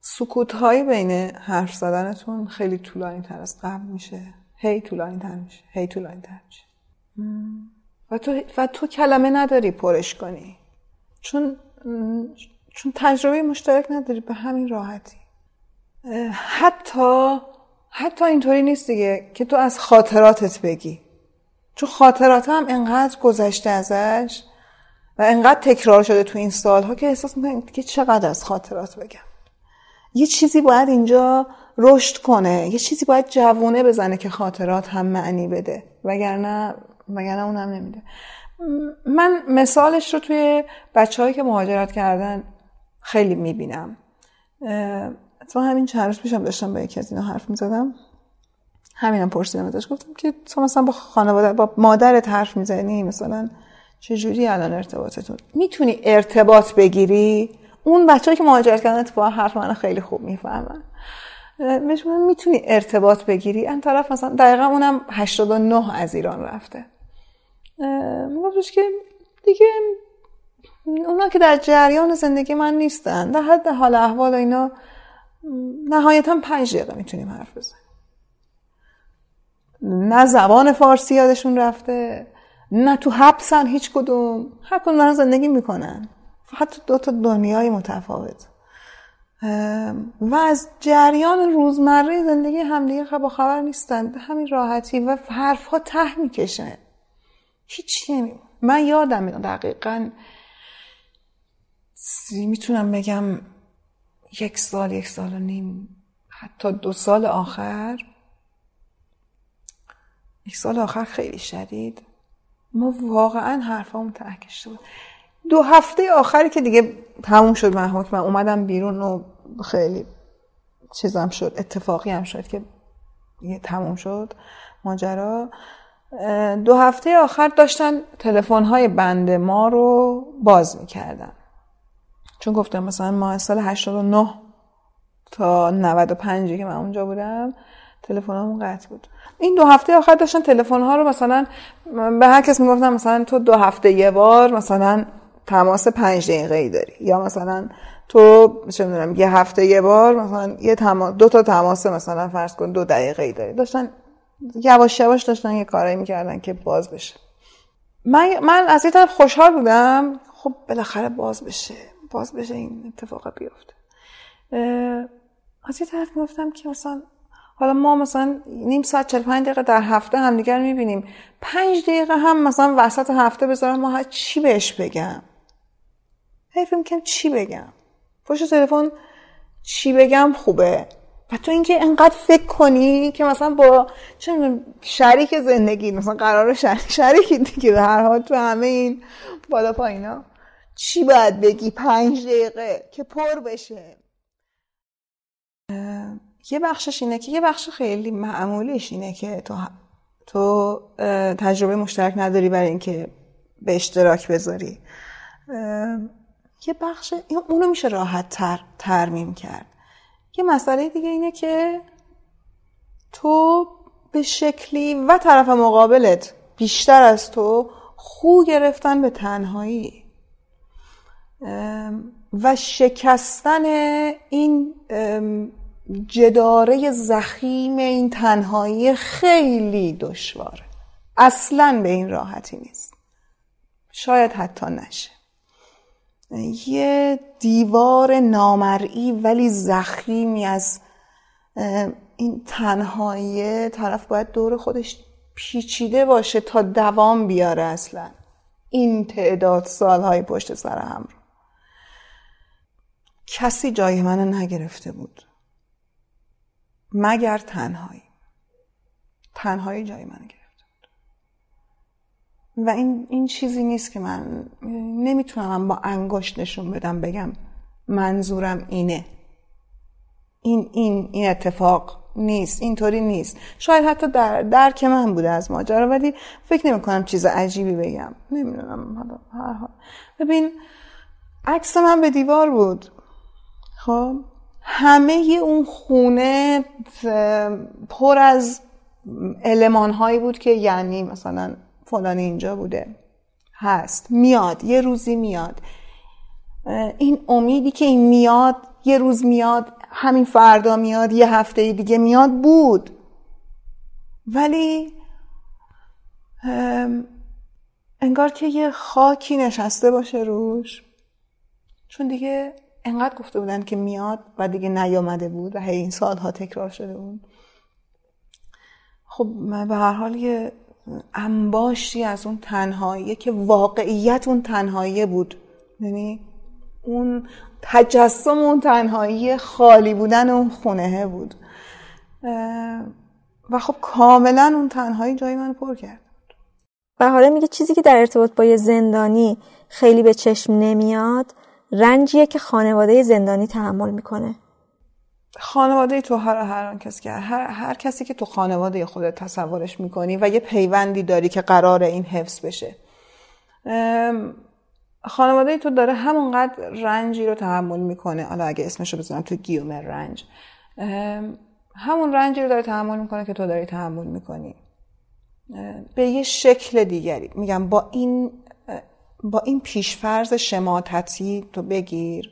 سکوت های بین حرف زدنتون خیلی طولانی تر از قبل میشه. هی طولانی تر میشه. هی طولانی تر میشه و تو, و تو کلمه نداری پرش کنی. چون چون تجربه مشترک نداری. به همین راحتی. حتی حتی اینطوری نیست دیگه که تو از خاطراتت بگی. چون خاطرات هم انقدر گذشته ازش و انقدر تکرار شده تو این سالها که احساس می‌کنم که چقدر از خاطرات بگم. یه چیزی باید اینجا رشد کنه یه چیزی باید جوونه بزنه که خاطرات هم معنی بده. وگرنه وگرنه اونم نمیده. من مثالش رو توی بچه که مهاجرت کردن خیلی می‌بینم. تو همین چند روز پیشم داشتم با یکی از اینا حرف می‌زدم. همینم پرسیدم ازش. گفتم که تو مثلا با خانواده با مادرت حرف می‌زنی؟ مثلا چجوری الان ارتباطتون؟ می‌تونی ارتباط بگیری؟ اون بچه‌ای که مهاجرت کردن اتفاقا حرف من خیلی خوب می‌فهمن. بهش می‌تونی ارتباط بگیری؟ این طرف مثلا دقیقا اونم 89 از ایران رفته. میگفتش که دیگه اونا که در جریان زندگی من نیستن. در حد حال احوال اینا نهایتا پنج دقیقه می‌تونیم حرف بزنیم. نه زبان فارسی یادشون رفته نه تو حبسن هیچ کدوم. هر کدوم زندگی می‌کنن. حتی دو تا دنیای متفاوت. و از جریان روزمره زندگی همدیگه با خبر نیستن. به همین راحتی و حرفها ته می‌کشه. هیچی نمی من یادم دقیقا می‌تونم بگم یک سال یک سال و نیم حتی دو سال آخر یک سال آخر خیلی شدید. ما واقعا حرفامون ته بود دو هفته آخری که دیگه تموم شد من من اومدم بیرون و خیلی چیزم شد اتفاقی هم شد که تموم شد ماجرا. دو هفته آخر داشتن تلفن های بند ما رو باز می‌کردن. چون گفتم مثلا ما سال 89 تا 95 که من اونجا بودم تلفنمون قطع بود. این دو هفته آخر داشتن تلفن ها رو مثلا به هر کس می‌گفتن مثلا تو دو هفته یه بار مثلا تماس پنج دقیقه ای داری. یا مثلا تو چه می‌دونم یه هفته یه بار مثلا یه تماس دو تا تماس مثلا فرض کن دو دقیقه ای داری. داشتن یواش یواش داشتن یه کارایی می‌کردن که باز بشه. من, من از یه طرف خوشحال بودم. خب بالاخره باز بشه. باز بشه این اتفاق بیفته. از یه طرف می‌گفتم که مثلا حالا ما مثلا نیم ساعت 45 دقیقه در هفته همدیگر می‌بینیم. پنج دقیقه هم مثلا وسط هفته بذارم. ما چی بهش بگم. حیف می‌کنم چی بگم؟ پشت تلفن چی بگم خوبه. و تو اینکه انقدر فکر کنی که مثلا با چه شریک زندگی مثلا قرار شریک شریکی دیگه به هر حال تو همه این بالا پایینا. چی باید بگی پنج دقیقه که پر بشه؟ یه بخشش اینه که یه بخش خیلی معمولیش اینه که تو تو تجربه مشترک نداری برای اینکه به اشتراک بذاری. یه بخش اونو میشه راحت تر ترمیم کرد. یه مسئله دیگه اینه که تو به شکلی و طرف مقابلت بیشتر از تو خو گرفتن به تنهایی. و شکستن این جداره زخیم این تنهایی خیلی دشواره اصلا به این راحتی نیست. شاید حتی نشه. یه دیوار نامرئی ولی زخیمی از این تنهایی طرف باید دور خودش پیچیده باشه تا دوام بیاره اصلا. این تعداد سالهای پشت سر هم رو. کسی جای منو نگرفته بود. مگر تنهایی. تنهایی جای من گرفته بود و این, این چیزی نیست که من نمی‌تونم با انگشت نشون بدم بگم منظورم اینه. این این این اتفاق نیست اینطوری نیست. شاید حتی در درک من بوده از ماجرا ولی فکر نمی کنم چیز عجیبی بگم. نمی‌دونم هر حال. ببین عکس من به دیوار بود. خب؟ همه اون خونه پر از علمان هایی بود که یعنی مثلا فلان اینجا بوده. هست. میاد. یه روزی میاد. این امیدی که این میاد یه روز میاد همین فردا میاد یه هفته دیگه میاد بود. ولی انگار که یه خاکی نشسته باشه روش. چون دیگه انقدر گفته بودن که میاد و دیگه نیامده بود و هی این سالها تکرار شده بود. خب به هر حال یه انباشتی از اون تنهایی که واقعیت اون تنهایی بود. یعنی اون تجسم اون تنهایی خالی بودن اون خونه بود. و خب کاملا اون تنهایی جای من پر کرد.
حالا میگه چیزی که در ارتباط با یه زندانی خیلی به چشم نمیاد رنجیه که خانواده زندانی تحمل می‌کنه.
خانواده تو هر هر کسی که هر, هر کسی که تو خانواده خودت تصورش می‌کنی و یه پیوندی داری که قرار این حفظ بشه. خانواده تو داره همونقدر رنجی رو تحمل می‌کنه. حالا اگه اسمشو بزنم تو گیومر رنج. همون رنجی رو داره تحمل می‌کنه که تو داری تحمل می‌کنی. به یه شکل دیگری. میگم با این با این پیشفرز شماتتی تو بگیر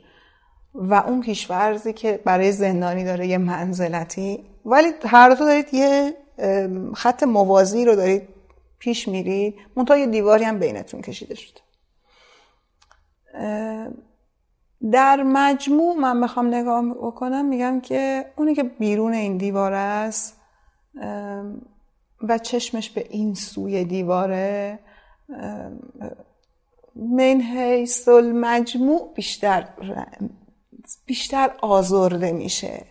و اون پیشفرزی که برای زندانی داره یه منزلتی ولی هر دو دارید یه خط موازی رو دارید پیش میرید. منتها یه دیواری هم بینتون کشیده شده در مجموع من بخوام نگاه بکنم میگم که اونی که بیرون این دیوار است و چشمش به این سوی دیواره من حیث المجموع بیشتر بیشتر آزرده میشه.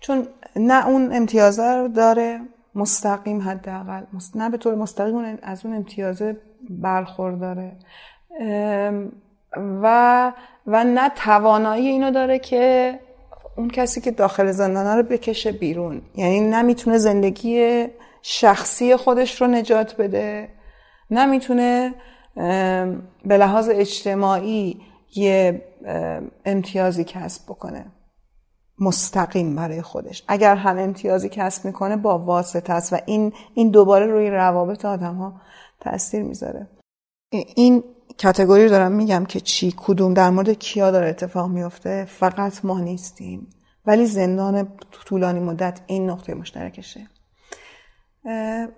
چون نه اون امتیازه رو داره مستقیم حداقل نه به طور مستقیم از اون امتیازه برخورداره و و نه توانایی اینو داره که اون کسی که داخل زندانه رو بکشه بیرون. یعنی نمی‌تونه زندگی شخصی خودش رو نجات بده. نمی‌تونه به لحاظ اجتماعی یه امتیازی کسب بکنه. مستقیم برای خودش. اگر هم امتیازی کسب می‌کنه با واسطه است و این این دوباره روی روابط آدم ها تاثیر می‌ذاره این کتگوری رو دارم میگم که چی کدوم در مورد کیا داره اتفاق میفته فقط ما نیستیم. ولی زندان طولانی مدت این نقطه مشترکشه.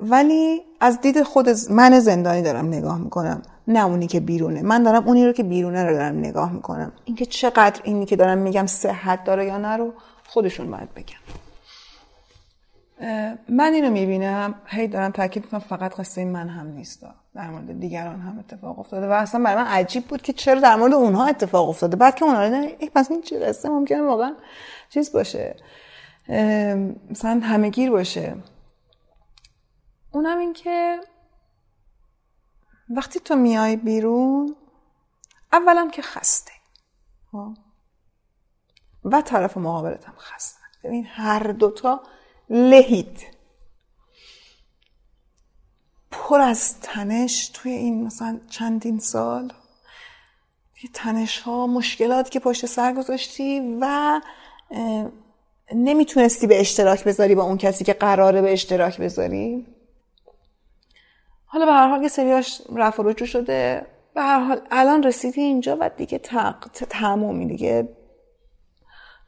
ولی از دید خود من زندانی دارم نگاه می‌کنم نه اونی که بیرونه. من دارم اونی رو که بیرونه رو دارم نگاه می‌کنم. اینکه چقدر اینی که دارم میگم صحت داره یا نه رو خودشون باید بگم من اینو می‌بینم. هی دارم تاکید می‌کنم فقط قصه من هم نیست. در مورد دیگران هم اتفاق افتاده و اصلا برای من عجیب بود که چرا در مورد اونها اتفاق افتاده. بعد که اونها رو پس این چه قصه ممکنه واقعا چیز باشه. مثلا همهگیر باشه. اونم این که وقتی تو میای بیرون اولا که خسته. خب؟ و طرف مقابلت هم خسته. ببین هر دوتا لهید. پر از تنش توی این مثلا چندین سال. تنش ها مشکلات که پشت سر گذاشتی و نمی‌تونستی به اشتراک بذاری با اون کسی که قراره به اشتراک بذاری. حالا به هر حال یه سریاش رفع رجوع شده به هر حال الان رسیدی اینجا و دیگه تمومی دیگه.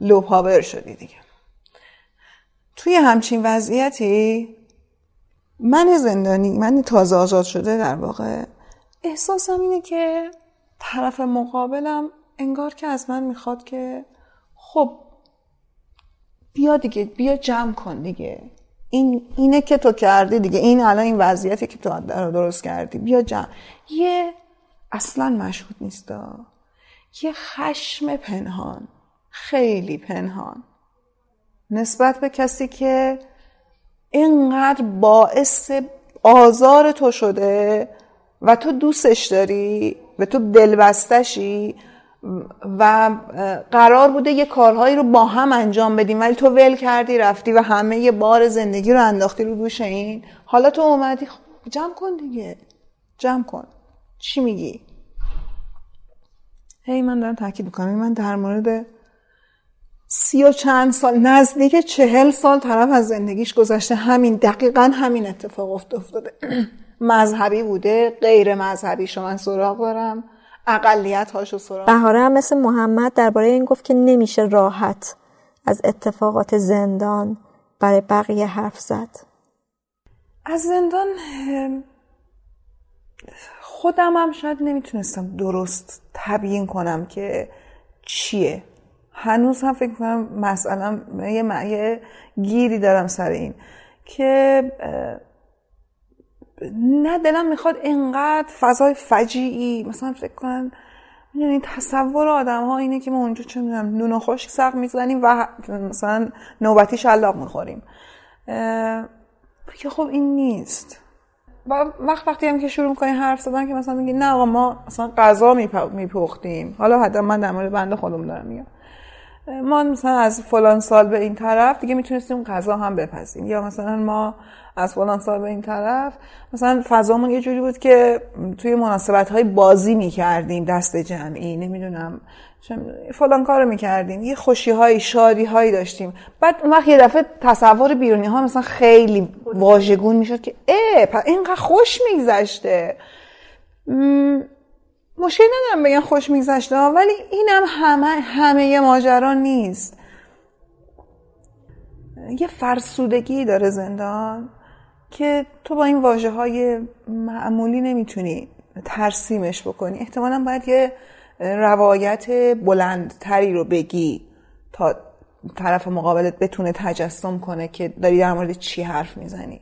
لو پاور شدی دیگه. توی همچین وضعیتی من زندانی من تازه آزاد شده در واقع احساسم اینه که طرف مقابلم انگار که از من می‌خواد که خب بیا دیگه بیا جمع کن دیگه. این اینه که تو کردی دیگه. این الان این وضعیتی که تو درست کردی. بیا جمع یه اصلا مشهود نیست یه خشم پنهان. خیلی پنهان. نسبت به کسی که اینقدر باعث آزار تو شده و تو دوستش داری و تو دلبستشی و قرار بوده یه کارهایی رو با هم انجام بدیم ولی تو ول کردی رفتی و همه یه بار زندگی رو انداختی رو دوش این. حالا تو اومدی خب جمع کن دیگه. جمع کن. چی میگی؟ هی من دارم تاکید می‌کنم. من در مورد سی و چند سال نزدیک چهل سال طرف از زندگیش گذشته. همین دقیقا همین اتفاق افتاده. مذهبی بوده غیر مذهبی. شما من سراغ دارم اقلیت هاشو سراغ
بهاره هم مثل محمد درباره این گفت که نمیشه راحت از اتفاقات زندان برای بقیه حرف زد.
از زندان خودم هم شاید نمی‌تونستم درست تبیین کنم که چیه. هنوز هم فکر کنم مثلا یه, یه گیری دارم سر این که نه دلم می‌خواد اینقدر فضای فجیعی مثلا فکر کنم می‌دونی تصور آدم ها اینه که ما اونجا چه می‌دونم نون خشک سق می‌زنیم و مثلا نوبتی شلاق می‌خوریم. که خب این نیست. و وقت وقتی هم که شروع می‌کنی حرف زدن که مثلا میگی نه آقا ما مثلا غذا میپختیم. حالا حتی من در مورد بنده خودم دارم میگم. ما مثلا از فلان سال به این طرف دیگه می‌تونستیم غذا هم بپزیم. یا مثلا ما از فلان سال به این طرف مثلا فضامون یه جوری بود که توی مناسبت های بازی می‌کردیم دست جمعی نمی‌دونم فلان کار رو می‌کردیم یه خوشی های شادی هایی داشتیم. بعد اون وقت یه دفعه تصور بیرونی ها مثلا خیلی واژگون می‌شد که اه اینقدر خوش میگذشته. مشکل ندارم بگن خوش میگذشته ولی اینم همه همه ماجرا نیست. یه فرسودگی داره زندان که تو با این واجه های معمولی نمی‌تونی ترسیمش بکنی. احتمالا باید یه روایت بلندتری رو بگی تا طرف مقابلت بتونه تجسم کنه که داری در مورد چی حرف می‌زنی.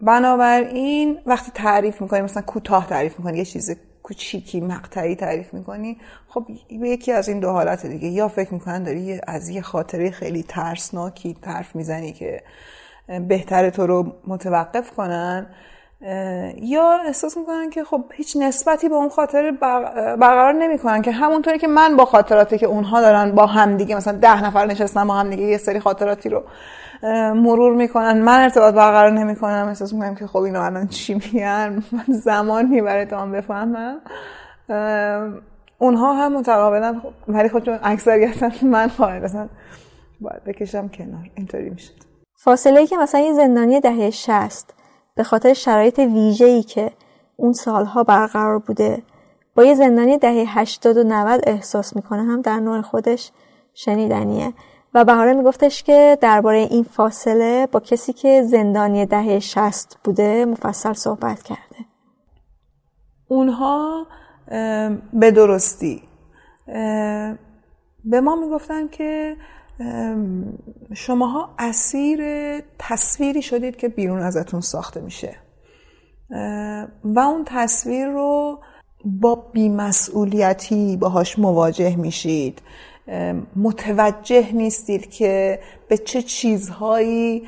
بنابراین وقتی تعریف می‌کنی مثلا کوتاه تعریف می‌کنی یه چیز کوچیکی مقطعی تعریف می‌کنی خب به یکی از این دو حالت دیگه. یا فکر می‌کنن داری از یه خاطره خیلی ترسناکی حرف می‌زنی که بهتره تو رو متوقف کنن. یا احساس می‌کنن که خب هیچ نسبتی به اون خاطر برقرار نمی‌کنن که همونطوری که من با خاطراتی که اونها دارن با هم دیگه مثلا ده نفر نشستن با هم دیگه یه سری خاطراتی رو مرور می‌کنن من ارتباط برقرار نمی‌کنم احساس می‌کنم که خب اینا الان چی میگن؟ من زمان می‌بره تا بفهمم. اونها هم متقابلا ولی خب چون اکثریتا من مثلا باید بکشم کنار اینطوری میشه
فاصله ای که مثلا یه زندانی دهه شست به خاطر شرایط ویژه‌ای که اون سالها برقرار بوده با یه زندانی دهه 80 و 90 احساس می‌کنه هم در نوع خودش شنیدنیه. و بهاره میگفتش که درباره این فاصله با کسی که زندانی دهه 60 بوده مفصل صحبت کرده.
اونها به درستی به ما می‌گفتن که شماها اسیر تصویری شدید که بیرون ازتون ساخته میشه. و اون تصویر رو با بیمسئولیتی باهاش مواجه میشید. متوجه نیستید که به چه چیزهایی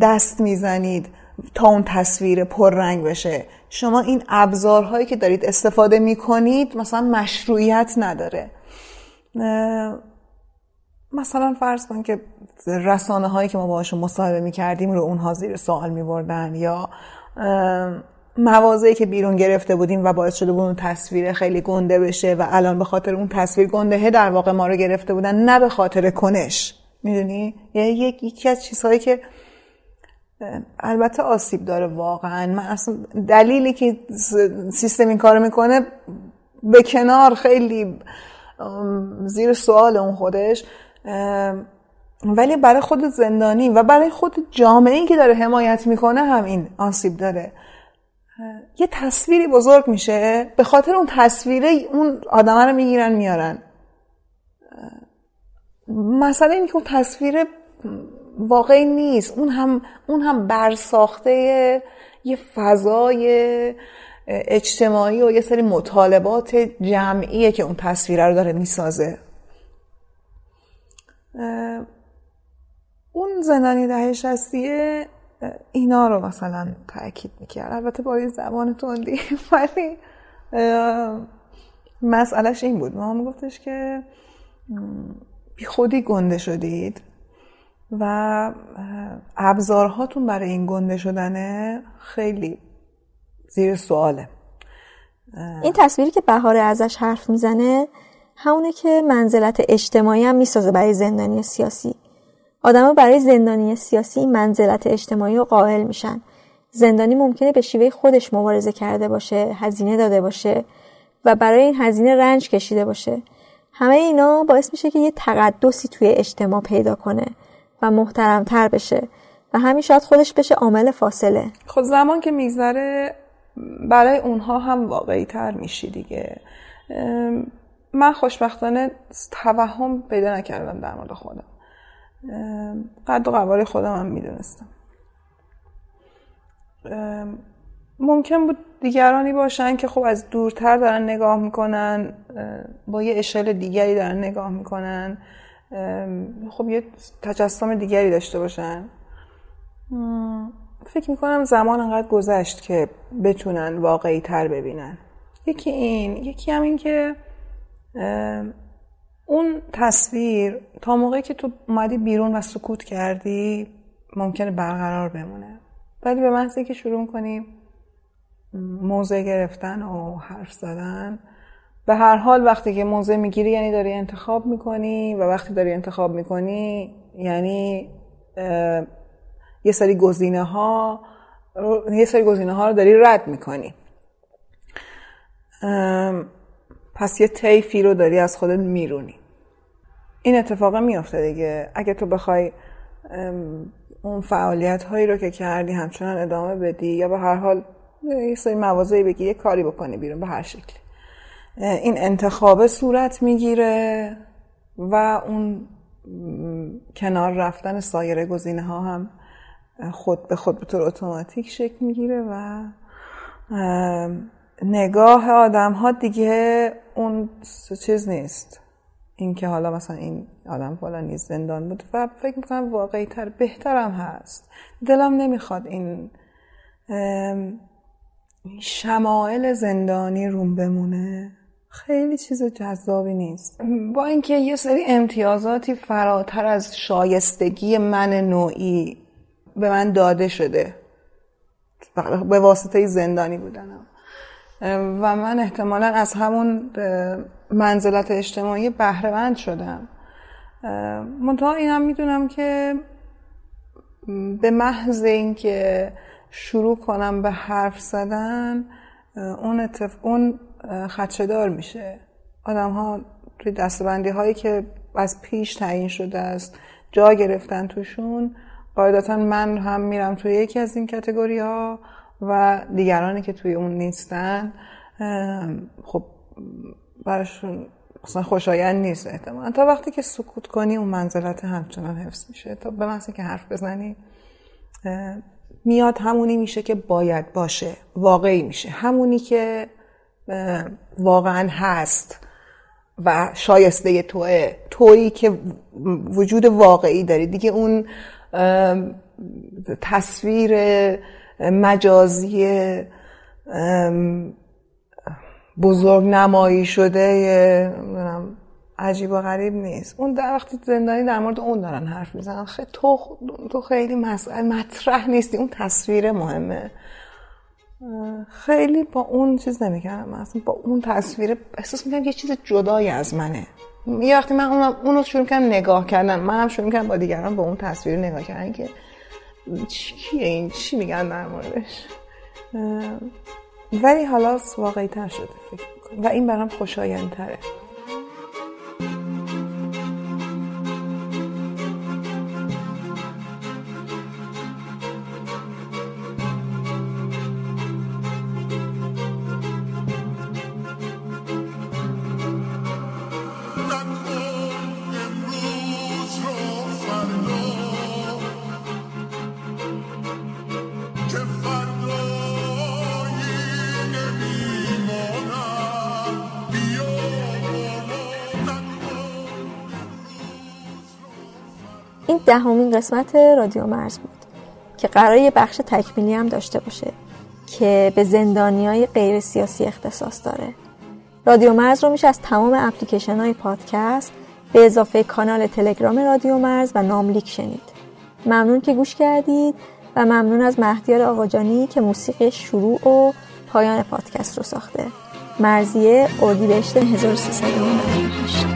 دست می‌زنید تا اون تصویر پررنگ بشه. شما این ابزارهایی که دارید استفاده می‌کنید مثلا مشروعیت نداره. مثلا فرض کن که رسانه هایی که ما باهاشون مصاحبه می‌کردیم رو اونها زیر سوال میبردن یا موازهی که بیرون گرفته بودیم و باعث شده بود اون تصویر خیلی گنده بشه و الان به خاطر اون تصویر گندهه در واقع ما رو گرفته بودن نه به خاطر کنش. می‌دونی؟ یعنی یکی از چیزهایی که البته آسیب داره واقعا. من اصلا دلیلی که سیستم این کارو می‌کنه به کنار خیلی زیر سوال اون خودش ولی برای خود زندانی و برای خود جامعه ای که داره حمایت می‌کنه هم این آسیب داره. یه تصویری بزرگ میشه. به خاطر اون تصویره اون آدمه رو می‌گیرن میارن. مسئله اینه که اون تصویر واقعی نیست. اون هم اون هم برساخته یه فضای اجتماعی و یه سری مطالبات جمعیه که اون تصویره رو داره می‌سازه. اون زندانی ده شستیه اینا رو مثلا تاکید می‌کرد. البته با این زبان تندی. ولی مسئلهش این بود. ما گفتش که بی خودی گنده شدید و ابزارهاتون برای این گنده شدنه خیلی زیر سواله.
این تصویری که بهاره ازش حرف می‌زنه همونه که منزلت اجتماعی هم می‌سازه برای زندانی سیاسی. آدما برای زندانی سیاسی منزلت اجتماعی رو قائل میشن. زندانی ممکنه به شیوه خودش مبارزه کرده باشه هزینه داده باشه و برای این هزینه رنج کشیده باشه. همه اینا باعث میشه که یه تقدسی توی اجتماع پیدا کنه و محترمتر بشه و همین شاید خودش بشه عامل فاصله.
خب زمان که میگذره برای اونها هم واقعی تر میشی دیگه. من خوشبختانه توهم پیدا نکردم در مورد خودم. قد و قواره خودم هم می‌دونستم. ممکن بود دیگرانی باشن که خب از دورتر دارن نگاه می‌کنن با یه اشل دیگری دارن نگاه می‌کنن. خب یه تجسم دیگری داشته باشن. فکر می‌کنم زمان انقدر گذشت که بتونن واقعی تر ببینن. یکی این یکی هم این که اون تصویر تا موقعی که تو اومدی بیرون و سکوت کردی ممکنه برقرار بمونه. ولی به محضی که شروع کنی موضع گرفتن و حرف زدن به هر حال وقتی که موضع می‌گیری یعنی داری انتخاب می‌کنی و وقتی داری انتخاب می‌کنی یعنی یه سری گزینه ها یه سری گزینه ها رو داری رد می‌کنی. پس یه طیفی رو داری از خودت میرونی. این اتفاق میافته دیگه. اگه تو بخوای اون فعالیت هایی رو که کردی همچنان ادامه بدی یا به هر حال یه سری موازهی بگی یه کاری بکنی بیرون به هر شکلی. این انتخاب صورت می‌گیره و اون کنار رفتن سایر گزینه ها هم خود به خود به طور اتوماتیک شکل می‌گیره و نگاه آدم ها دیگه اون چیز نیست. اینکه حالا مثلا این آدم فلانی زندان بود و فکر می‌کنم واقعی تر بهترم هست. دلم نمی‌خواد این شمایل زندانی روم بمونه. خیلی چیز جذابی نیست. با اینکه یه سری امتیازاتی فراتر از شایستگی من نوعی به من داده شده. به واسطه زندانی بودنم. و من احتمالا از همون منزلت اجتماعی بهرهمند شدم. منتها اینم می‌دونم که به محض اینکه شروع کنم به حرف زدن اون, اتف... اون خدشدار میشه. آدم ها توی دستبندی هایی که از پیش تعیین شده است جا گرفتن توشون قاعدتا من هم میرم توی یکی از این کتگوری ها و دیگرانی که توی اون نیستن خب براشون اصلا خوشایند نیست احتمالا. تا وقتی که سکوت کنی اون منزلت همچنان حفظ میشه. تا به محضی که حرف بزنی میاد همونی میشه که باید باشه واقعی میشه. همونی که واقعا هست و شایسته توه تویی که وجود واقعی داری. دیگه اون تصویر مجازی بزرگ نمایی شده عجیب و غریب نیست. اون در وقتی زندانی در مورد اون دارن حرف می‌زنن. خیلی تو تو خیلی مسئله مطرح نیستی. اون تصویر مهمه. خیلی با اون چیز نمی‌کردم. اصلا با اون تصویر احساس می‌کنم یه چیز جدایی از منه. یه وقتی من اونو شروع کردم نگاه کردن منم شروع کردم با دیگران با اون تصویر نگاه کردن که کیه این؟ چی میگن در موردش؟ ولی حالا واقعی تر شده فکر می‌کنم. و این برام خوشایند تره
دهمین قسمت رادیو مرز بود که قرار یه بخش تکمیلی هم داشته باشه که به زندانی های غیر سیاسی اختصاص داره. رادیو مرز رو میشه از تمام اپلیکیشن های پادکست به اضافه کانال تلگرام رادیو مرز و ناملیک شنید. ممنون که گوش کردید و ممنون از مهدیار آقاجانی که موسیقی شروع و پایان پادکست رو ساخته. مرزیه اردیبهشت 1398